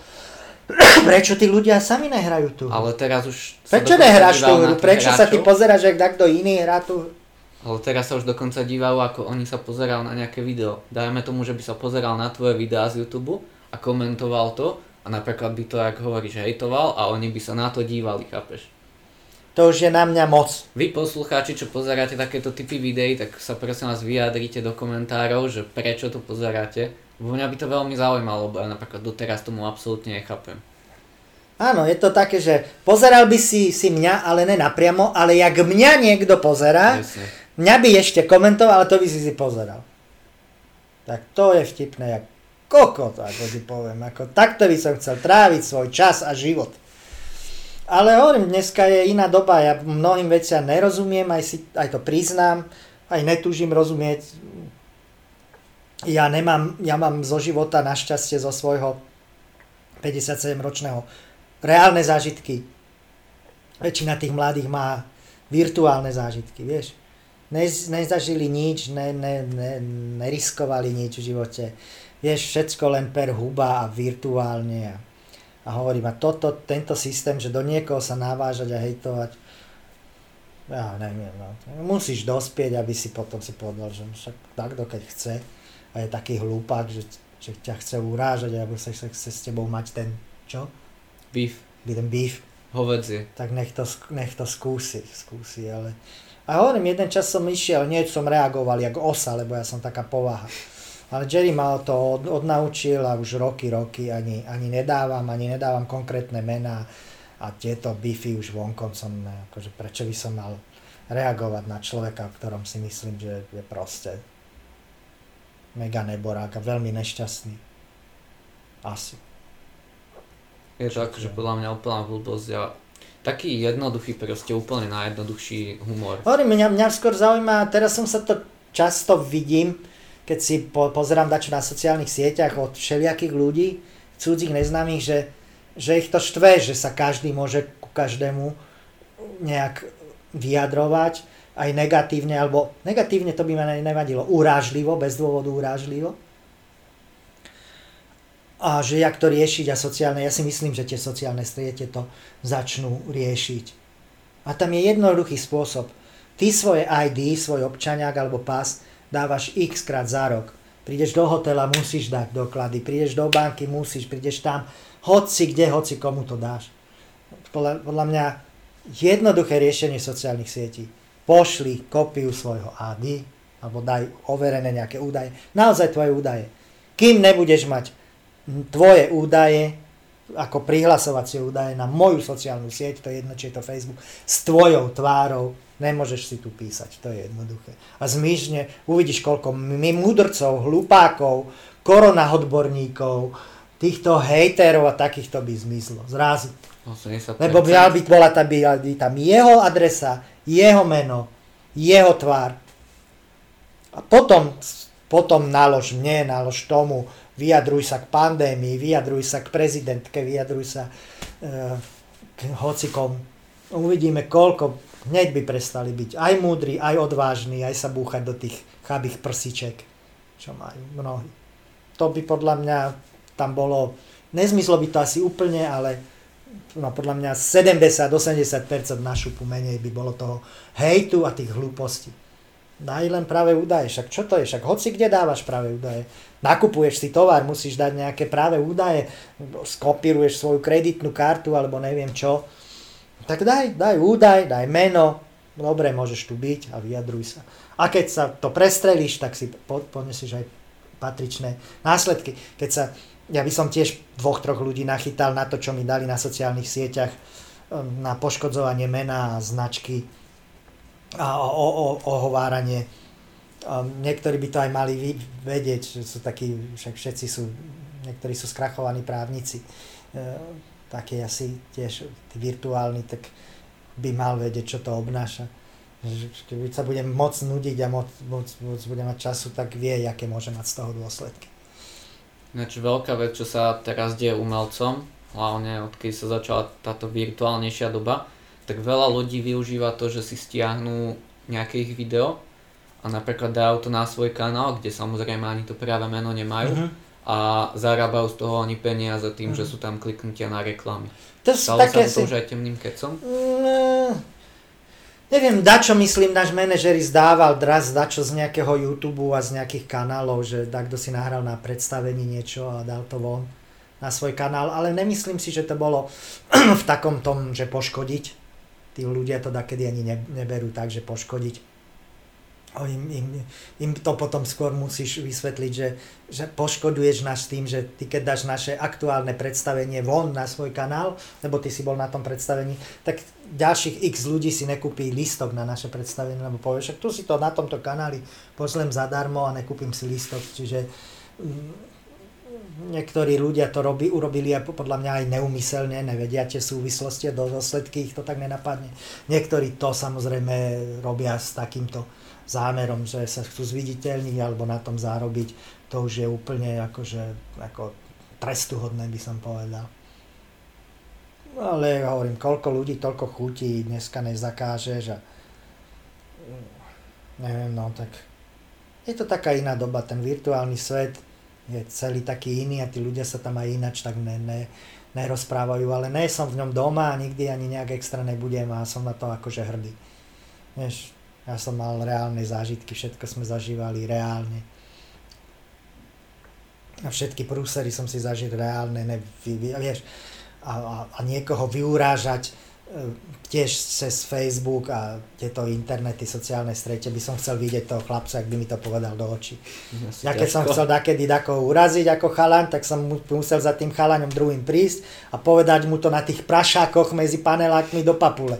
Prečo tí ľudia sami nehrajú tú hru? Ale teraz už... Prečo nehráš tú hru? Prečo sa ty hráčov. pozeráš, jak takto iný hrá tú hru? Ale teraz sa už dokonca dívajú, ako oni sa pozerajú na nejaké video. Dajme tomu, že by sa pozeral na tvoje videá z YouTube a komentoval to a napríklad by to, jak hovoríš, hejtoval a oni by sa na to dívali, chápeš? To už je na mňa moc. Vy poslucháči, čo pozeráte takéto typy videí, tak sa prosím vás vyjadrite do komentárov, že prečo to pozeráte. Bo mňa by to veľmi zaujímalo, lebo ja napríklad doteraz tomu absolútne nechápem. Áno, je to také, že pozeral by si, si mňa, ale ne napriamo, ale jak mňa niekto pozerá, Presne. mňa by ešte komentoval, ale to by si si pozeral. Tak to je vtipné, jak kokot, ako ti poviem. Ako, takto by som chcel tráviť svoj čas a život. Ale hovorím, dneska je iná doba, ja mnohým veciam nerozumiem, aj, si, aj to priznám, aj netúžim rozumieť. Ja nemám, ja mám zo života našťastie zo svojho 57-ročného reálne zážitky. Väčšina tých mladých má virtuálne zážitky, vieš. Ne, nezažili nič, ne, ne, ne, neriskovali nič v živote. Vieš, všetko len per huba a virtuálne. A, a hovorím, a toto, tento systém, že do niekoho sa navážať a hejtovať, ja neviem, no. musíš dospieť, aby si potom si povedal, že však takto, keď chce a je taký hlúpak, že, že ťa chce urážať alebo sa chce, chce s tebou mať ten, čo? Beef, Ten beef hovedzie. tak nech to, nech to skúsi, skúsi, ale... A hovorím, jeden čas som išiel, nie som reagoval jak osa, lebo ja som taká povaha. Ale Jerry ma to od, odnaučil a už roky, roky ani, ani nedávam, ani nedávam konkrétne mená a tieto bify už vonkoncom, akože prečo by som mal reagovať na človeka, o ktorom si myslím, že je proste mega neborák a veľmi nešťastný. Asi. Je to akože podľa mňa úplná blbosť a taký jednoduchý, proste úplne najjednoduchší humor. Hovorím, mňa, mňa skôr zaujíma, teraz som sa to často vidím, keď si po, pozerám dačo na sociálnych sieťach od všelijakých ľudí, cudzích neznámych, že, že ich to štve, že sa každý môže ku každému nejak vyjadrovať, aj negatívne, alebo negatívne to by ma ne- nevadilo, urážlivo, bez dôvodu urážlivo. A že jak to riešiť a sociálne, ja si myslím, že tie sociálne siete to začnú riešiť. A tam je jednoduchý spôsob. Ty svoje ID, svoj občaniak alebo pás dávaš x krát za rok. Prídeš do hotela, musíš dať doklady, prídeš do banky, musíš, prídeš tam, hoci kde, hoci komu to dáš. Podľa, podľa mňa jednoduché riešenie sociálnych sietí. Pošli kopiu svojho ID, alebo daj overené nejaké údaje. Naozaj tvoje údaje. Kým nebudeš mať tvoje údaje, ako prihlasovacie údaje na moju sociálnu sieť, to je jedno, či je to Facebook, s tvojou tvárou, nemôžeš si tu písať, to je jednoduché. A zmižne, uvidíš, koľko my mudrcov, hlupákov, koronahodborníkov, týchto hejterov a takýchto by zmizlo. Zrazu. 80%. Lebo by byť, bola tam, by tam jeho adresa, jeho meno, jeho tvár. A potom, potom nalož mne, nalož tomu, vyjadruj sa k pandémii, vyjadruj sa k prezidentke, vyjadruj sa e, k hocikom. Uvidíme, koľko hneď by prestali byť aj múdri, aj odvážni, aj sa búchať do tých chabých prsiček, čo majú mnohí. To by podľa mňa tam bolo, nezmyslo by to asi úplne, ale no podľa mňa 70-80% na šupu menej by bolo toho hejtu a tých hlúpostí. Daj len práve údaje, však čo to je, však hoci kde dávaš práve údaje. Nakupuješ si tovar, musíš dať nejaké práve údaje, skopíruješ svoju kreditnú kartu alebo neviem čo. Tak daj, daj údaj, daj meno, dobre, môžeš tu byť a vyjadruj sa. A keď sa to prestrelíš, tak si ponesieš aj patričné následky. Keď sa, ja by som tiež dvoch, troch ľudí nachytal na to, čo mi dali na sociálnych sieťach, um, na poškodzovanie mena a značky a o, o, ohováranie. Um, niektorí by to aj mali vedieť, sú takí, však všetci sú, niektorí sú skrachovaní právnici. Taký asi tiež virtuálny, tak by mal vedieť, čo to obnáša. Keď sa budem moc nudiť a moc, moc, moc budem mať času, tak vie, aké môže mať z toho dôsledky. Ináč veľká vec, čo sa teraz deje umelcom, hlavne odkedy sa začala táto virtuálnejšia doba, tak veľa ľudí využíva to, že si stiahnu nejaké ich video a napríklad dajú to na svoj kanál, kde samozrejme ani to práve meno nemajú. Uh-huh a zarábajú z toho oni peniaze tým, mm. že mhm. sú tam kliknutia na reklamy. To Stalo také sa to si... už aj temným kecom? Mm, neviem, dačo myslím, náš manažer zdával raz dačo z nejakého YouTube a z nejakých kanálov, že kto si nahral na predstavení niečo a dal to von na svoj kanál, ale nemyslím si, že to bolo v takom tom, že poškodiť. Tí ľudia to dakedy ani neberú tak, že poškodiť im, im, im to potom skôr musíš vysvetliť, že, že poškoduješ nás tým, že ty keď dáš naše aktuálne predstavenie von na svoj kanál, lebo ty si bol na tom predstavení, tak ďalších x ľudí si nekúpi listok na naše predstavenie, lebo povieš, že tu si to na tomto kanáli pošlem zadarmo a nekúpim si listok, čiže mm, niektorí ľudia to robí, urobili aj podľa mňa aj neumyselne, nevedia tie súvislosti a do dôsledky ich to tak nenapadne. Niektorí to samozrejme robia s takýmto zámerom, že sa chcú zviditeľniť alebo na tom zárobiť, to už je úplne akože, ako trestuhodné by som povedal. Ale ja hovorím, koľko ľudí, toľko chutí dneska nezakážeš a neviem, no tak je to taká iná doba, ten virtuálny svet je celý taký iný a tí ľudia sa tam aj inač tak ne, ne, nerozprávajú, ale ne som v ňom doma a nikdy ani nejak extra nebudem a som na to akože hrdý. Vieš, ja som mal reálne zážitky, všetko sme zažívali reálne. A všetky prúsery som si zažil reálne, ne, vieš, a, a, a niekoho vyurážať e, tiež cez Facebook a tieto internety, sociálne strete by som chcel vidieť toho chlapca, ak by mi to povedal do očí. Ja keď som chcel dakedy dako uraziť ako chalan, tak som musel za tým chalaňom druhým prísť a povedať mu to na tých prašákoch medzi panelákmi do papule.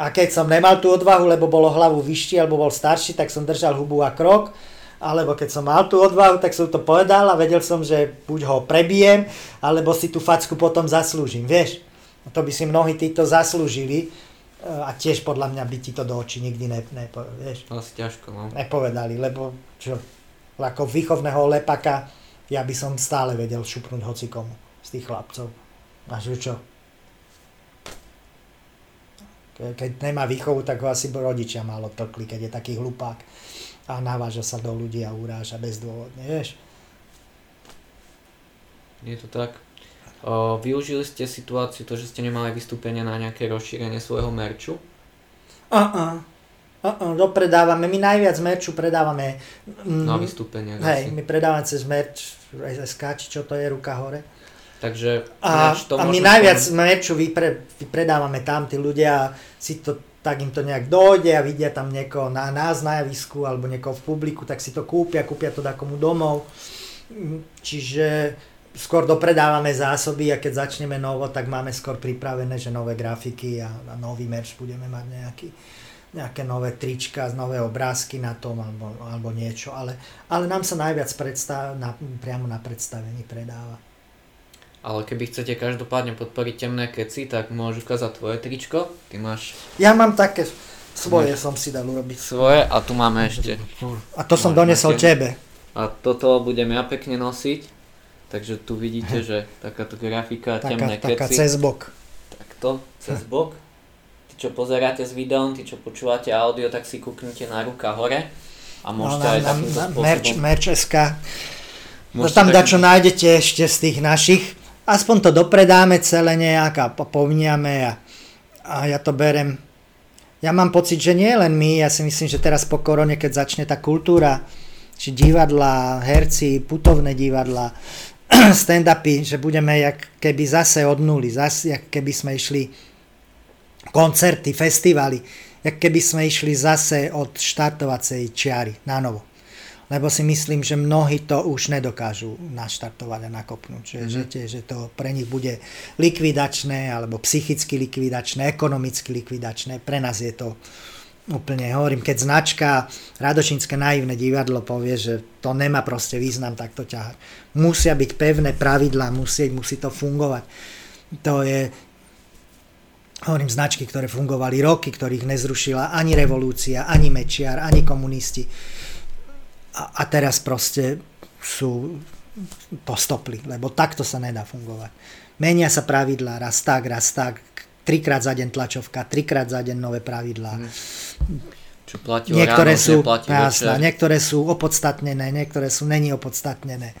A keď som nemal tú odvahu, lebo bolo hlavu vyšší alebo bol starší, tak som držal hubu a krok. Alebo keď som mal tú odvahu, tak som to povedal a vedel som, že buď ho prebijem, alebo si tú facku potom zaslúžim. Vieš? To by si mnohí títo zaslúžili e, a tiež podľa mňa by ti to do očí nikdy ne, ne, vieš, Asi ťažko, no. nepovedali, lebo čo, ako výchovného lepaka ja by som stále vedel šupnúť hocikomu z tých chlapcov. A že čo, keď nemá výchovu, tak ho asi rodičia málo tlkli, keď je taký hlupák a naváža sa do ľudí a uráža bezdôvodne, vieš. Je to tak. O, využili ste situáciu, to, že ste nemali vystúpenie na nejaké rozšírenie svojho merču? Uh-uh. Uh-uh, dopredávame, my najviac merču predávame... Mm, na vystúpenie. Hej, asi. my predávame cez merč SK, či čo to je, ruka hore. Takže a, to a my najviac merču vypre, vypredávame tam, tí ľudia si to tak im to nejak dojde a vidia tam niekoho na nás na javisku alebo niekoho v publiku, tak si to kúpia, kúpia to komu domov. Čiže skôr dopredávame zásoby a keď začneme novo, tak máme skôr pripravené, že nové grafiky a, a nový merch budeme mať nejaký, nejaké nové trička, nové obrázky na tom alebo, alebo niečo, ale, ale nám sa najviac predstav, na, priamo na predstavení predáva. Ale keby chcete každopádne podporiť temné keci, tak môžu ukázať tvoje tričko. Ty máš... Ja mám také svoje, som si dal urobiť. Svoje a tu máme ešte. A to som donesol tebe. A toto budem ja pekne nosiť. Takže tu vidíte, že takáto grafika, taká, temné keci. Taká cez bok. Takto, cez bok. Tí, čo pozeráte s videom, tí, čo počúvate audio, tak si kúknite na ruka hore. A môžete no, na, aj na, takýmto na, spôsobom... Merch, merch.sk. No tam dačo nájdete ešte z tých našich aspoň to dopredáme celé nejak a povniame a, a ja to berem. Ja mám pocit, že nie len my, ja si myslím, že teraz po korone, keď začne tá kultúra, či divadla, herci, putovné divadla, stand-upy, že budeme jak keby zase od nuly, zase jak keby sme išli koncerty, festivaly. jak keby sme išli zase od štartovacej čiary na novo. Lebo si myslím, že mnohí to už nedokážu naštartovať a nakopnúť. Že, mm-hmm. že, že to pre nich bude likvidačné, alebo psychicky likvidačné, ekonomicky likvidačné. Pre nás je to úplne, hovorím, keď značka Radošinské naivné divadlo povie, že to nemá proste význam takto ťahať. Musia byť pevné pravidlá, musí, musí to fungovať. To je, hovorím, značky, ktoré fungovali roky, ktorých nezrušila ani revolúcia, ani Mečiar, ani komunisti. A, a teraz proste sú to stopli, lebo takto sa nedá fungovať. Menia sa pravidlá, raz tak, raz tak, trikrát za deň tlačovka, trikrát za deň nové pravidlá. Hmm. Čo platí niektoré ráno, sú, jasná, niektoré sú opodstatnené, niektoré sú není opodstatnené.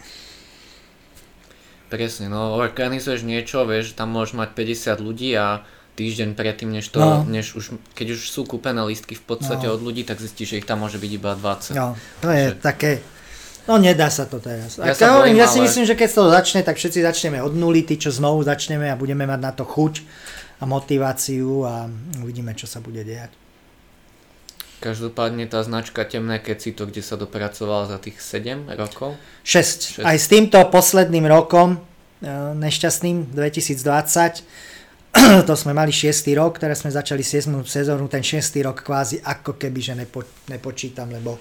Presne, no organizuješ niečo, vieš, tam môžeš mať 50 ľudí a týždeň predtým, než, to, no. než už, keď už sú kúpené listky v podstate no. od ľudí, tak zistíš, že ich tam môže byť iba 20. No, to je že... také, no nedá sa to teraz. Ja, sa bojím, ja si myslím, že keď to začne, tak všetci začneme od nuly, tí, čo znovu začneme a budeme mať na to chuť a motiváciu a uvidíme, čo sa bude dejať. Každopádne tá značka Temné keci, to kde sa dopracovala za tých 7 rokov? 6. 6. Aj s týmto posledným rokom, e, nešťastným 2020, to sme mali 6. rok, teraz sme začali 7. sezónu, ten 6. rok kvázi ako keby, že nepo, nepočítam, lebo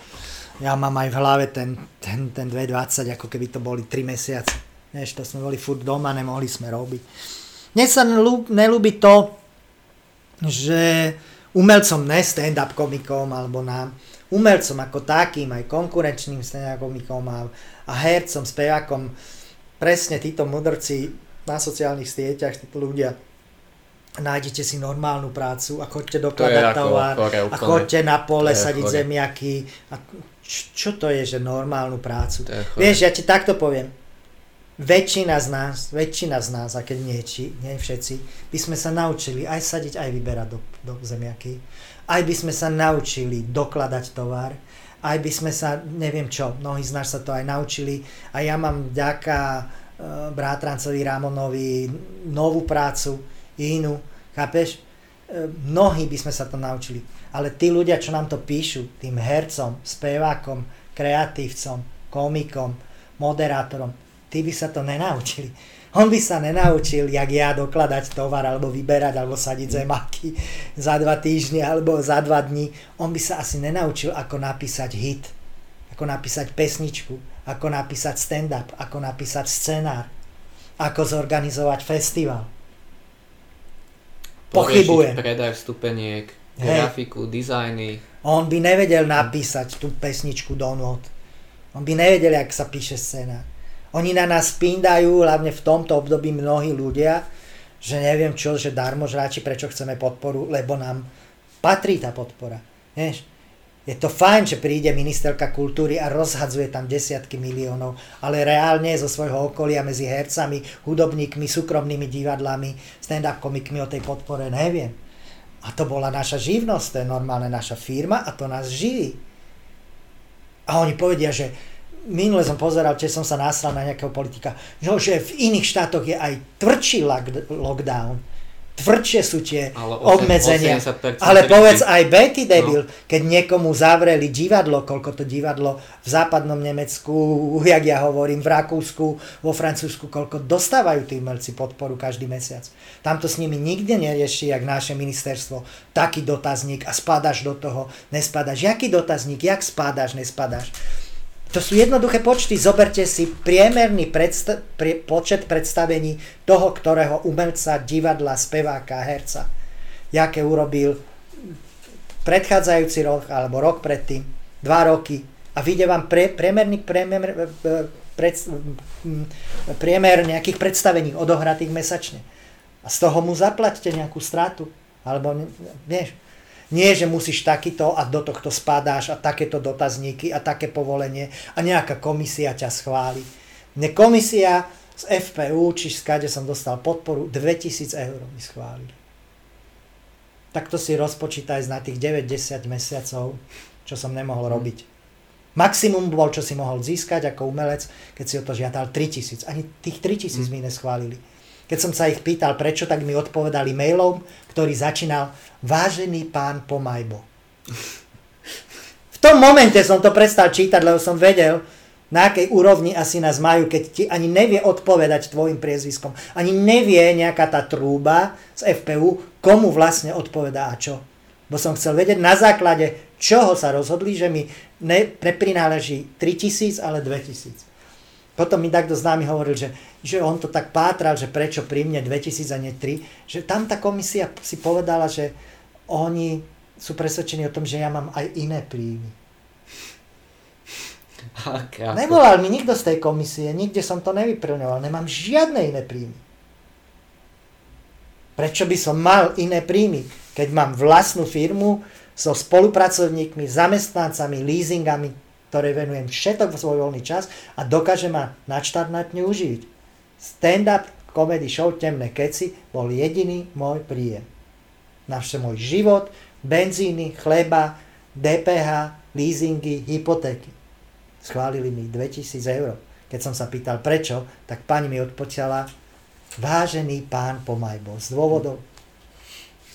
ja mám aj v hlave ten, ten, ten 2020, ako keby to boli 3 mesiace. Vieš, to sme boli furt doma, nemohli sme robiť. Mne sa nelúbi to, že umelcom, ne stand-up komikom, alebo nám, umelcom ako takým, aj konkurenčným stand-up komikom a, a hercom, spevákom, presne títo mudrci na sociálnych sieťach, títo ľudia, nájdete si normálnu prácu a chodte dokladať tovar a chodte na pole sadiť chore. zemiaky. A čo to je, že normálnu prácu? Vieš, ja ti takto poviem. Väčšina z nás, väčšina z nás, a keď nie, či, nie všetci, by sme sa naučili aj sadiť, aj vyberať do, do zemiaky. Aj by sme sa naučili dokladať tovar. Aj by sme sa, neviem čo, mnohí z nás sa to aj naučili. A ja mám vďaka uh, brátrancovi Ramonovi novú prácu, inú, chápeš? E, mnohí by sme sa to naučili, ale tí ľudia, čo nám to píšu, tým hercom, spevákom, kreatívcom, komikom, moderátorom, tí by sa to nenaučili. On by sa nenaučil, jak ja dokladať tovar, alebo vyberať, alebo sadiť zemáky za dva týždne, alebo za dva dní. On by sa asi nenaučil, ako napísať hit, ako napísať pesničku, ako napísať stand-up, ako napísať scenár, ako zorganizovať festival Pochybujem. predaj vstupeniek, grafiku, dizajny. On by nevedel napísať tú pesničku do not. On by nevedel, jak sa píše scéna. Oni na nás píndajú, hlavne v tomto období mnohí ľudia, že neviem čo, že darmo žráči, prečo chceme podporu, lebo nám patrí tá podpora. Vieš? Je to fajn, že príde ministerka kultúry a rozhadzuje tam desiatky miliónov, ale reálne zo svojho okolia medzi hercami, hudobníkmi, súkromnými divadlami, stand-up komikmi o tej podpore neviem. A to bola naša živnosť, to je normálne naša firma a to nás živí. A oni povedia, že minule som pozeral, či som sa nasral na nejakého politika, že v iných štátoch je aj tvrdší lockdown tvrdšie sú tie ale 8, obmedzenia. Ale povedz aj Betty debil, no. keď niekomu zavreli divadlo, koľko to divadlo v západnom Nemecku, jak ja hovorím, v Rakúsku, vo Francúzsku, koľko dostávajú tí umelci podporu každý mesiac. Tam to s nimi nikde nerieši, jak naše ministerstvo, taký dotazník a spadáš do toho, nespadáš. Jaký dotazník, jak spadáš, nespadáš. To sú jednoduché počty. Zoberte si priemerný predsta- prie- počet predstavení toho, ktorého umelca, divadla, speváka, herca. Jaké urobil predchádzajúci rok alebo rok predtým, dva roky a vyjde vám pre, priemerný priemer, pred, priemer nejakých predstavení odohratých mesačne. A z toho mu zaplatte nejakú stratu. Alebo, vieš, nie, že musíš takýto a do tohto spadáš a takéto dotazníky a také povolenie a nejaká komisia ťa schváli. Mne komisia z FPU, či skade som dostal podporu, 2000 eur mi schválili. Tak to si rozpočítaj na tých 9-10 mesiacov, čo som nemohol mhm. robiť. Maximum bol, čo si mohol získať ako umelec, keď si o to žiadal 3000. Ani tých 3000 mm. mi neschválili. Keď som sa ich pýtal, prečo, tak mi odpovedali mailom, ktorý začínal Vážený pán Pomajbo. V tom momente som to prestal čítať, lebo som vedel, na akej úrovni asi nás majú, keď ti ani nevie odpovedať tvojim priezviskom. Ani nevie nejaká tá trúba z FPU, komu vlastne odpovedá a čo. Bo som chcel vedieť na základe, čoho sa rozhodli, že mi ne, neprináleží 3000, ale 2000. Potom mi takto známy hovoril, že, že on to tak pátral, že prečo pri mne 2000 a nie 3, že tam tá komisia si povedala, že oni sú presvedčení o tom, že ja mám aj iné príjmy. Okay, Nevolal mi nikto z tej komisie, nikde som to nevyplňoval, nemám žiadne iné príjmy. Prečo by som mal iné príjmy, keď mám vlastnú firmu so spolupracovníkmi, zamestnancami, leasingami, ktoré venujem všetok svoj voľný čas a dokáže ma nadštandardne uživiť. Stand-up comedy show Temné keci bol jediný môj príjem. Na môj život, benzíny, chleba, DPH, leasingy, hypotéky. Schválili mi 2000 eur. Keď som sa pýtal prečo, tak pani mi odpočala vážený pán Pomajbo z dôvodov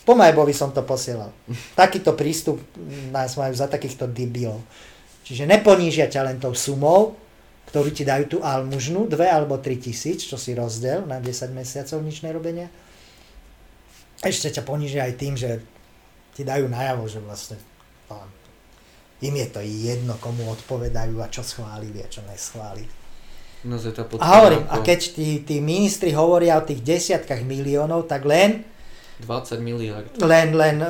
Pomajbovi som to posielal. Takýto prístup nás majú za takýchto debilov. Čiže neponížia ťa len tou sumou, ktorú ti dajú tú almužnu, 2 alebo 3 tisíc, čo si rozdiel na 10 mesiacov nič nerobenia. Ešte ťa ponížia aj tým, že ti dajú najavo, že vlastne pán, im je to jedno, komu odpovedajú a čo schválili a čo neschválili. No, a hovorím, a keď tí, tí ministri hovoria o tých desiatkách miliónov, tak len 20 miliard. Len, len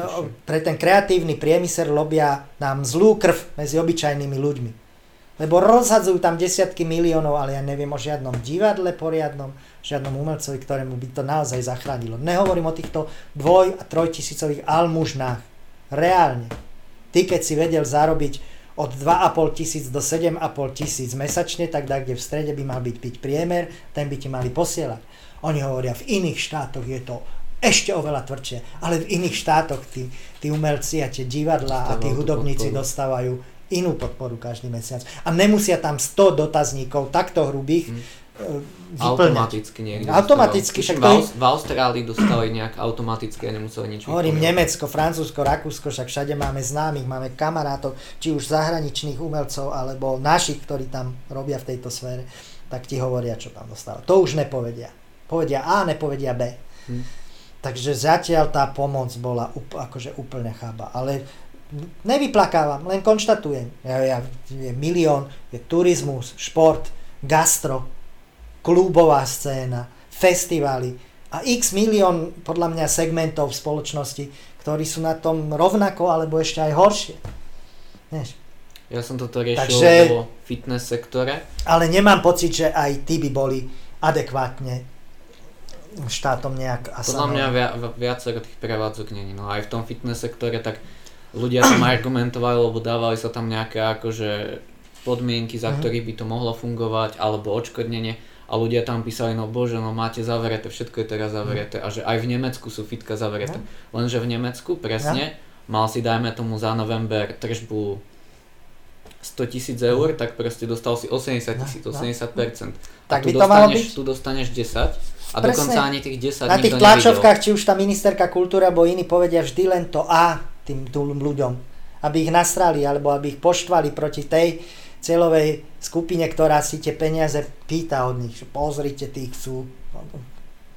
pre ten kreatívny priemysel robia nám zlú krv medzi obyčajnými ľuďmi. Lebo rozhadzujú tam desiatky miliónov, ale ja neviem o žiadnom divadle poriadnom, žiadnom umelcovi, ktorému by to naozaj zachránilo. Nehovorím o týchto dvoj- a trojtisícových almužnách. Reálne. Ty, keď si vedel zarobiť od 2,5 tisíc do 7,5 tisíc mesačne, tak tak, kde v strede by mal byť piť priemer, ten by ti mali posielať. Oni hovoria, v iných štátoch je to ešte oveľa tvrdšie. Ale v iných štátoch tí, tí umelci a tie divadlá a tí hudobníci podporu. dostávajú inú podporu každý mesiac. A nemusia tam 100 dotazníkov takto hrubých hmm. Automaticky niekde. Automaticky. Však v, Aus- v Austrálii dostali nejak automaticky a nemuseli nič Hovorím Nemecko, Francúzsko, Rakúsko, však všade máme známych, máme kamarátov, či už zahraničných umelcov, alebo našich, ktorí tam robia v tejto sfére, tak ti hovoria, čo tam dostávajú. To už nepovedia. Povedia A, nepovedia B. Hmm. Takže zatiaľ tá pomoc bola up, akože úplne chába. Ale nevyplakávam, len konštatujem. Ja, ja, je milión, je turizmus, šport, gastro, klubová scéna, festivaly a x milión podľa mňa segmentov v spoločnosti, ktorí sú na tom rovnako alebo ešte aj horšie. Vieš? Ja som toto riešil Takže, vo fitness sektore. Ale nemám pocit, že aj tí by boli adekvátne štátom nejak Podľa mňa via, viacero tých prevádzok není. No aj v tom fitness sektore tak ľudia tam argumentovali, lebo dávali sa tam nejaké akože podmienky, za mm. ktorých by to mohlo fungovať, alebo odškodnenie a ľudia tam písali, no bože, no máte zavreté, všetko je teraz zavreté a že aj v Nemecku sú fitka zavreté. Mm. Lenže v Nemecku presne mal si dajme tomu za november tržbu 100 tisíc eur, tak proste dostal si 80 tisíc, 80%. Tak a tu by to malo byť? Tu dostaneš 10 a Presne. dokonca ani tých 10 Na tých tlačovkách, či už tá ministerka kultúry alebo iní povedia vždy len to A tým, tým ľuďom. Aby ich nasrali alebo aby ich poštvali proti tej celovej skupine, ktorá si tie peniaze pýta od nich. Pozrite, tí chcú.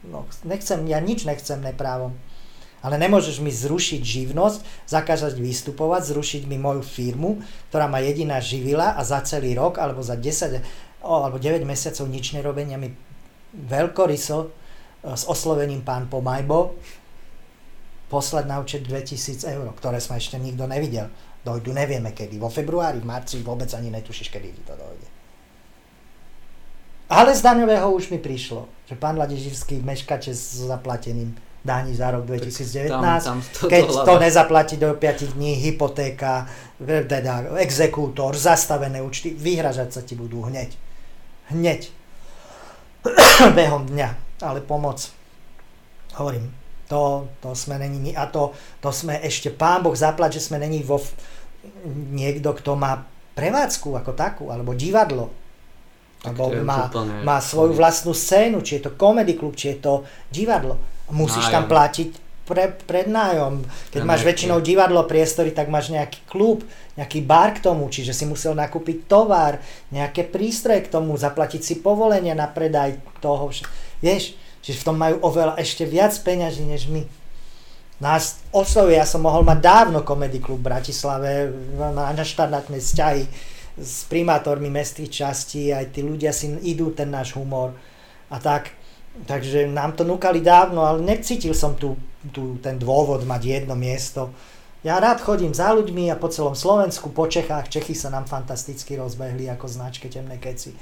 No, nechcem, ja nič nechcem neprávom. Ale nemôžeš mi zrušiť živnosť, zakázať vystupovať, zrušiť mi moju firmu, ktorá ma jediná živila a za celý rok alebo za 10 alebo 9 mesiacov nič nerobenia mi veľkoryso e, s oslovením pán Pomajbo poslať na účet 2000 eur, ktoré sme ešte nikto nevidel. Dojdu nevieme kedy. Vo februári, v marci vôbec ani netušíš, kedy ti to dojde. Ale z daňového už mi prišlo, že pán Ladeživský meškače s zaplatením daní za rok 2019. Tam, tam to keď to nezaplatí do 5 dní, hypotéka, teda exekútor, zastavené účty, vyhražať sa ti budú hneď. Hneď. behom dňa, ale pomoc. Hovorím, to, to sme není a to, to sme ešte, pán Boh zaplať, že sme není vo niekto, kto má prevádzku ako takú, alebo divadlo. Lebo to je má, má svoju vlastnú scénu, či je to comedy klub, či je to divadlo. Musíš tam Nájom. platiť pre, prednájom. Keď máš Energiu. väčšinou divadlo, priestory, tak máš nejaký klub, nejaký bar k tomu, čiže si musel nakúpiť tovar, nejaké prístroje k tomu, zaplatiť si povolenie na predaj toho. Vieš, čiže v tom majú oveľa ešte viac peňaží než my. Nás oslovuje, ja som mohol mať dávno komedy klub v Bratislave, má naštandardné vzťahy s primátormi mestských častí, aj tí ľudia si idú ten náš humor a tak. Takže nám to núkali dávno, ale necítil som tu, tu ten dôvod mať jedno miesto. Ja rád chodím za ľuďmi a po celom Slovensku, po Čechách, Čechy sa nám fantasticky rozbehli ako značke Temné keci.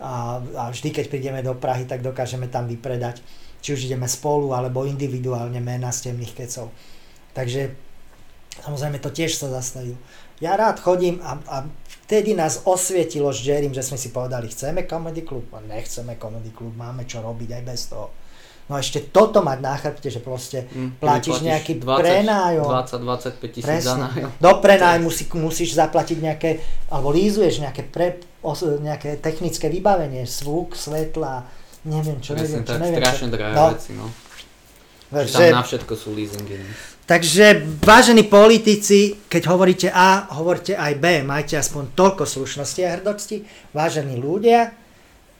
A, a vždy, keď prídeme do Prahy, tak dokážeme tam vypredať. Či už ideme spolu, alebo individuálne mena z temných kecov. Takže samozrejme to tiež sa zastavil. Ja rád chodím a, a vtedy nás osvietilo s Jerrym, že sme si povedali, chceme comedy klub, a nechceme comedy klub, máme čo robiť aj bez toho. No ešte toto mať na chrbte, že proste Hm, platíš nejaký 20, prenájom. 20-25 tisíc za Presne. nájom. Do prenájmu si, musíš zaplatiť nejaké, alebo lízuješ nejaké, pre, os, nejaké technické vybavenie, zvuk, svetla, neviem čo, neviem Presne čo, tak, neviem strašne čo. drahé No, veci, no. že- Že tam na všetko sú leasingy. Takže, vážení politici, keď hovoríte A, hovorte aj B. Majte aspoň toľko slušnosti a hrdosti. Vážení ľudia,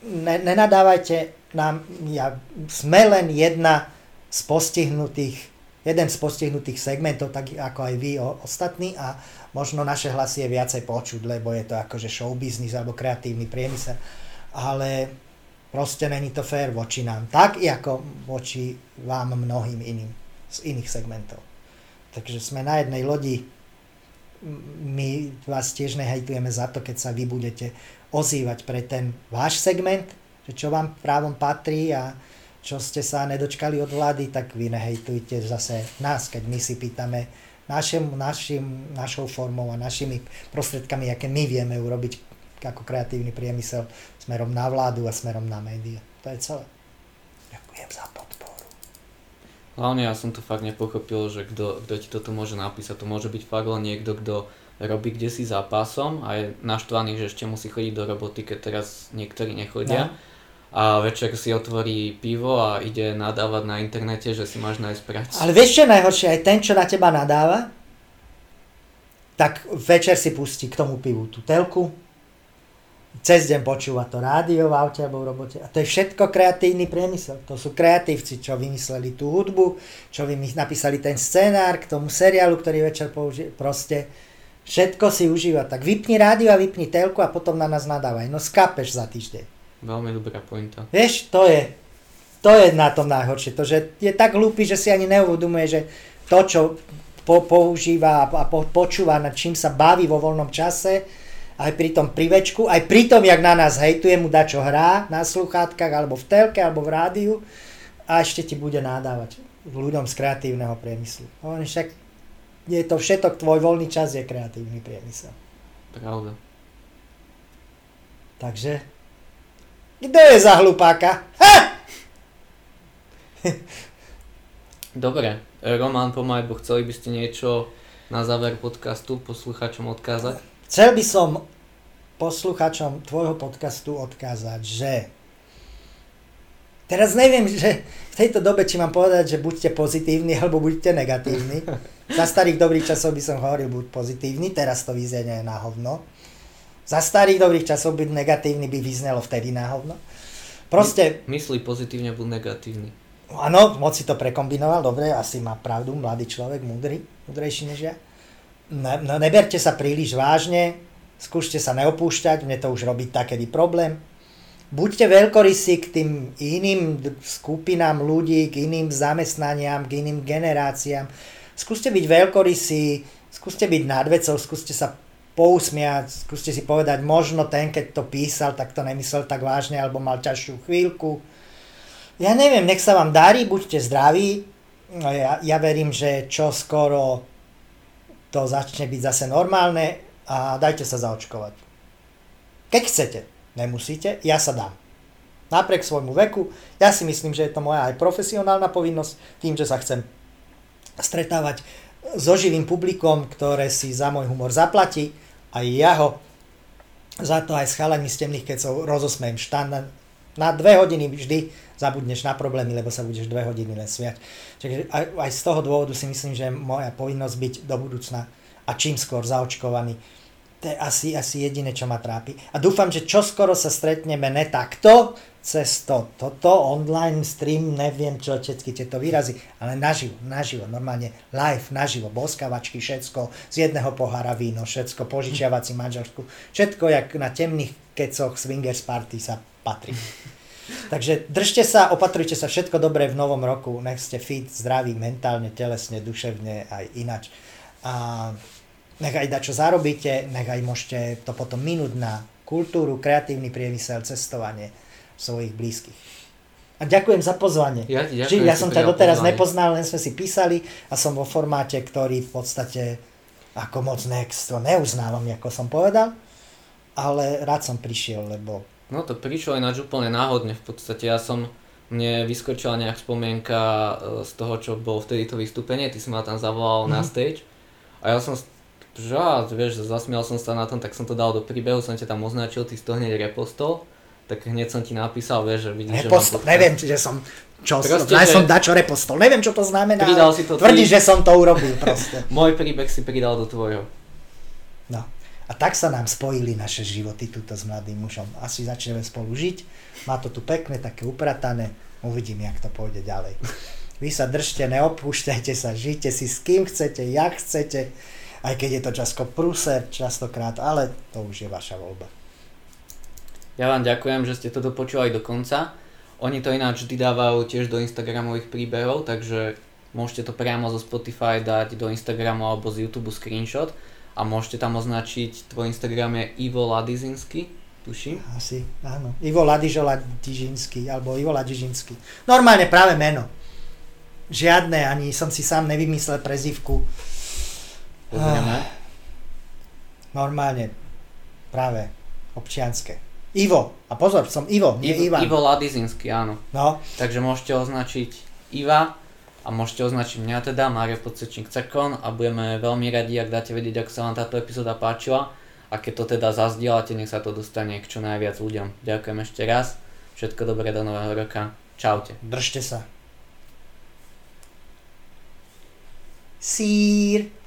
ne, nenadávajte nám, ja, sme len jedna z postihnutých, jeden z postihnutých segmentov, tak ako aj vy o, ostatní a možno naše hlasy je viacej počuť, lebo je to akože show business alebo kreatívny priemysel. Ale proste není to fér voči nám. Tak ako voči vám mnohým iným z iných segmentov. Takže sme na jednej lodi. My vás tiež nehejtujeme za to, keď sa vy budete ozývať pre ten váš segment, že čo vám právom patrí a čo ste sa nedočkali od vlády, tak vy nehejtujte zase nás, keď my si pýtame našim, našim, našou formou a našimi prostriedkami, aké my vieme urobiť ako kreatívny priemysel smerom na vládu a smerom na médiá. To je celé. Ďakujem za podporu. Hlavne ja som to fakt nepochopil, že kto, kto ti toto môže napísať. To môže byť fakt len niekto, kto robí kde si za pásom a je naštvaný, že ešte musí chodiť do roboty, keď teraz niektorí nechodia. No. A večer si otvorí pivo a ide nadávať na internete, že si máš nájsť prácu. Ale vieš čo je najhoršie? Aj ten, čo na teba nadáva, tak večer si pustí k tomu pivu tú telku, cez deň počúva to rádio v aute alebo v robote. A to je všetko kreatívny priemysel. To sú kreatívci, čo vymysleli tú hudbu, čo napísali ten scenár k tomu seriálu, ktorý večer použije. Proste všetko si užíva. Tak vypni rádio a vypni telku a potom na nás nadávaj. No skápeš za týždeň. Veľmi dobrá pointa. Vieš, to je, to je na tom najhoršie. To, že je tak hlúpy, že si ani neuvedomuje, že to, čo po, používa a po, počúva, nad čím sa baví vo voľnom čase, aj pri tom privečku, aj pri tom, jak na nás hejtuje, mu dá čo hrá na sluchátkach, alebo v telke, alebo v rádiu a ešte ti bude nádávať ľuďom z kreatívneho priemyslu. Hovorím, však je to všetok, tvoj voľný čas je kreatívny priemysel. Pravda. Takže, kto je za hlupáka? Ha! Dobre, Roman Pomajbo, chceli by ste niečo na záver podcastu poslucháčom odkázať? Chcel by som posluchačom tvojho podcastu odkázať, že teraz neviem, že v tejto dobe, či mám povedať, že buďte pozitívni alebo buďte negatívni. Za starých dobrých časov by som hovoril, buď pozitívny, teraz to vyznie na hovno. Za starých dobrých časov byť negatívny by vyznelo vtedy na hovno. Proste, Myslí pozitívne, buď negatívny. áno, moc si to prekombinoval, dobre, asi má pravdu, mladý človek, múdry, múdrejší než ja. Ne, neberte sa príliš vážne, skúšte sa neopúšťať, mne to už robí takedy problém. Buďte veľkorysí k tým iným skupinám ľudí, k iným zamestnaniam, k iným generáciám. Skúste byť veľkorysí, skúste byť nad skúste sa pousmiať, skúste si povedať, možno ten, keď to písal, tak to nemyslel tak vážne, alebo mal ťažšiu chvíľku. Ja neviem, nech sa vám darí, buďte zdraví. No ja, ja verím, že čo skoro to začne byť zase normálne a dajte sa zaočkovať. Keď chcete, nemusíte, ja sa dám. Napriek svojmu veku, ja si myslím, že je to moja aj profesionálna povinnosť, tým, že sa chcem stretávať so živým publikom, ktoré si za môj humor zaplatí, aj ja ho za to aj s chalami z temných kecov rozosmejem štandard. Na dve hodiny vždy zabudneš na problémy, lebo sa budeš dve hodiny len smiať. Čiže aj, aj z toho dôvodu si myslím, že moja povinnosť byť do budúcna a čím skôr zaočkovaný. To je asi, asi jediné, čo ma trápi. A dúfam, že čoskoro sa stretneme ne takto, cez to, toto, online stream, neviem čo, všetky tieto výrazy, ale naživo, naživo, normálne live, naživo, boskavačky, všetko, z jedného pohára víno, všetko, požičiavací manželsku, všetko, jak na temných kecoch swingers party sa patrí. Takže držte sa, opatrujte sa, všetko dobré v novom roku, nech ste fit, zdraví, mentálne, telesne, duševne, aj inač. A nech aj čo zarobíte, nech aj môžete to potom minúť na kultúru, kreatívny priemysel, cestovanie svojich blízkych. A ďakujem za pozvanie. Ja, ďakujem, ja som ťa doteraz pozvanie. nepoznal, len sme si písali a som vo formáte, ktorý v podstate ako moc next, to neuznávam, ako som povedal, ale rád som prišiel, lebo No to prišlo ináč úplne náhodne, v podstate ja som, mne vyskočila nejak spomienka e, z toho, čo bolo vtedy to vystúpenie, ty si ma tam zavolal mm. na mhm. stage a ja som, že á, vieš, zasmial som sa na tom, tak som to dal do príbehu, som ťa tam označil, ty si to hneď repostol, tak hneď som ti napísal, vieš, že vidíš, repostol, že neviem, čiže som, čo, proste, ja som dačo repostol, neviem, čo to znamená, pridal si to tvrdí, že som to urobil proste. Môj príbeh si pridal do tvojho. No. A tak sa nám spojili naše životy túto s mladým mužom. Asi začneme spolu žiť. Má to tu pekné, také upratané. Uvidím, jak to pôjde ďalej. Vy sa držte, neopúšťajte sa, žite si s kým chcete, jak chcete. Aj keď je to často prúser, častokrát, ale to už je vaša voľba. Ja vám ďakujem, že ste to dopočúvali do konca. Oni to ináč vždy dávajú tiež do Instagramových príbehov, takže môžete to priamo zo Spotify dať do Instagramu alebo z YouTube screenshot a môžete tam označiť, tvoj Instagram je Ivo Ladizinsky, tuším? Asi, áno. Ivo Ladižo Ladižinsky, alebo Ivo Ladižinsky. Normálne práve meno. Žiadne, ani som si sám nevymyslel prezivku. Pozrieme. Ah, normálne, práve občianske. Ivo. A pozor, som Ivo, nie Ivo, Ivan. Ivo Ladizinsky, áno. No. Takže môžete označiť Iva a môžete označiť mňa teda, Mario Podsečník Cekon a budeme veľmi radi, ak dáte vedieť, ako sa vám táto epizóda páčila a keď to teda zazdielate, nech sa to dostane k čo najviac ľuďom. Ďakujem ešte raz, všetko dobré do nového roka, čaute. Držte sa. Sír.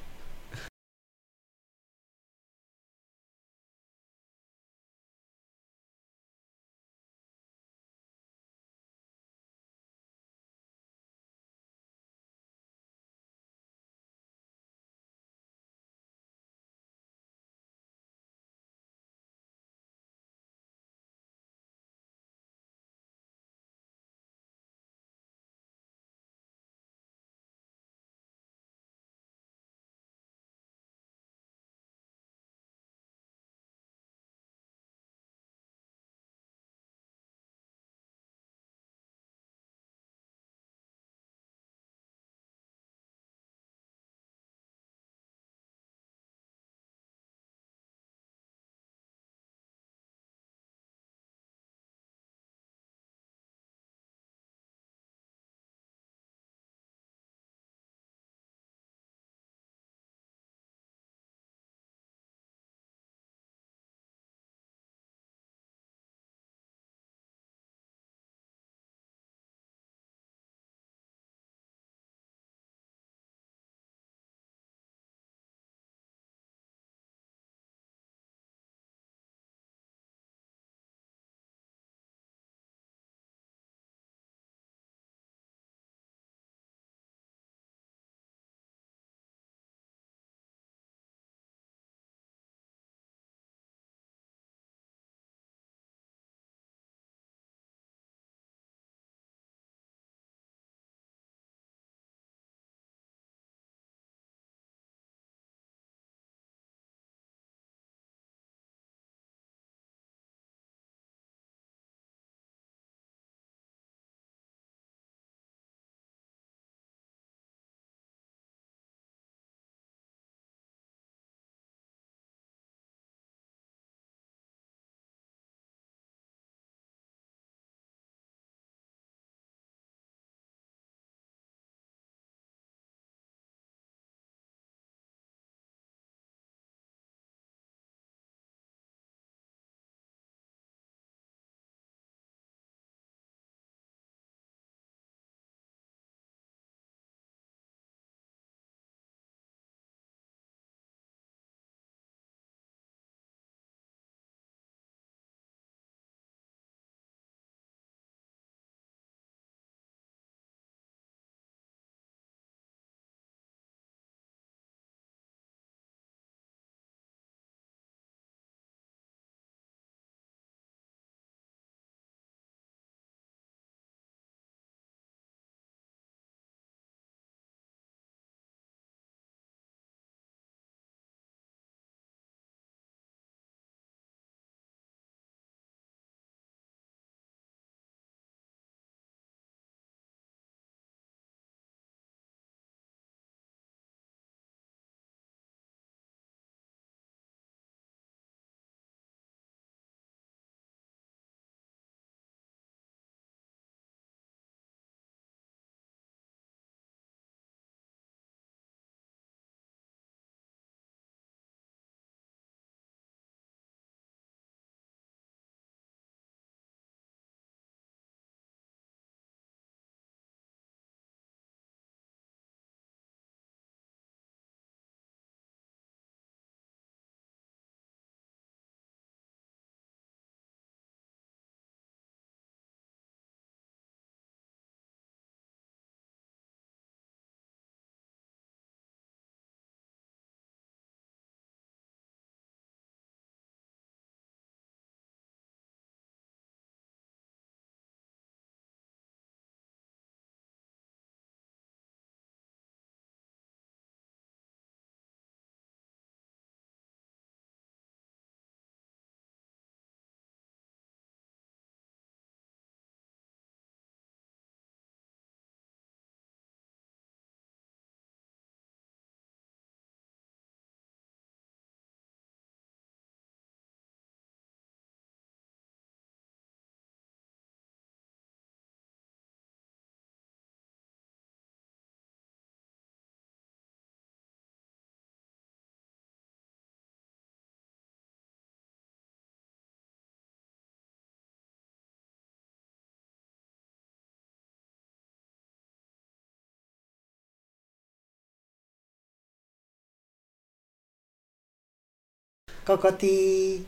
kakati.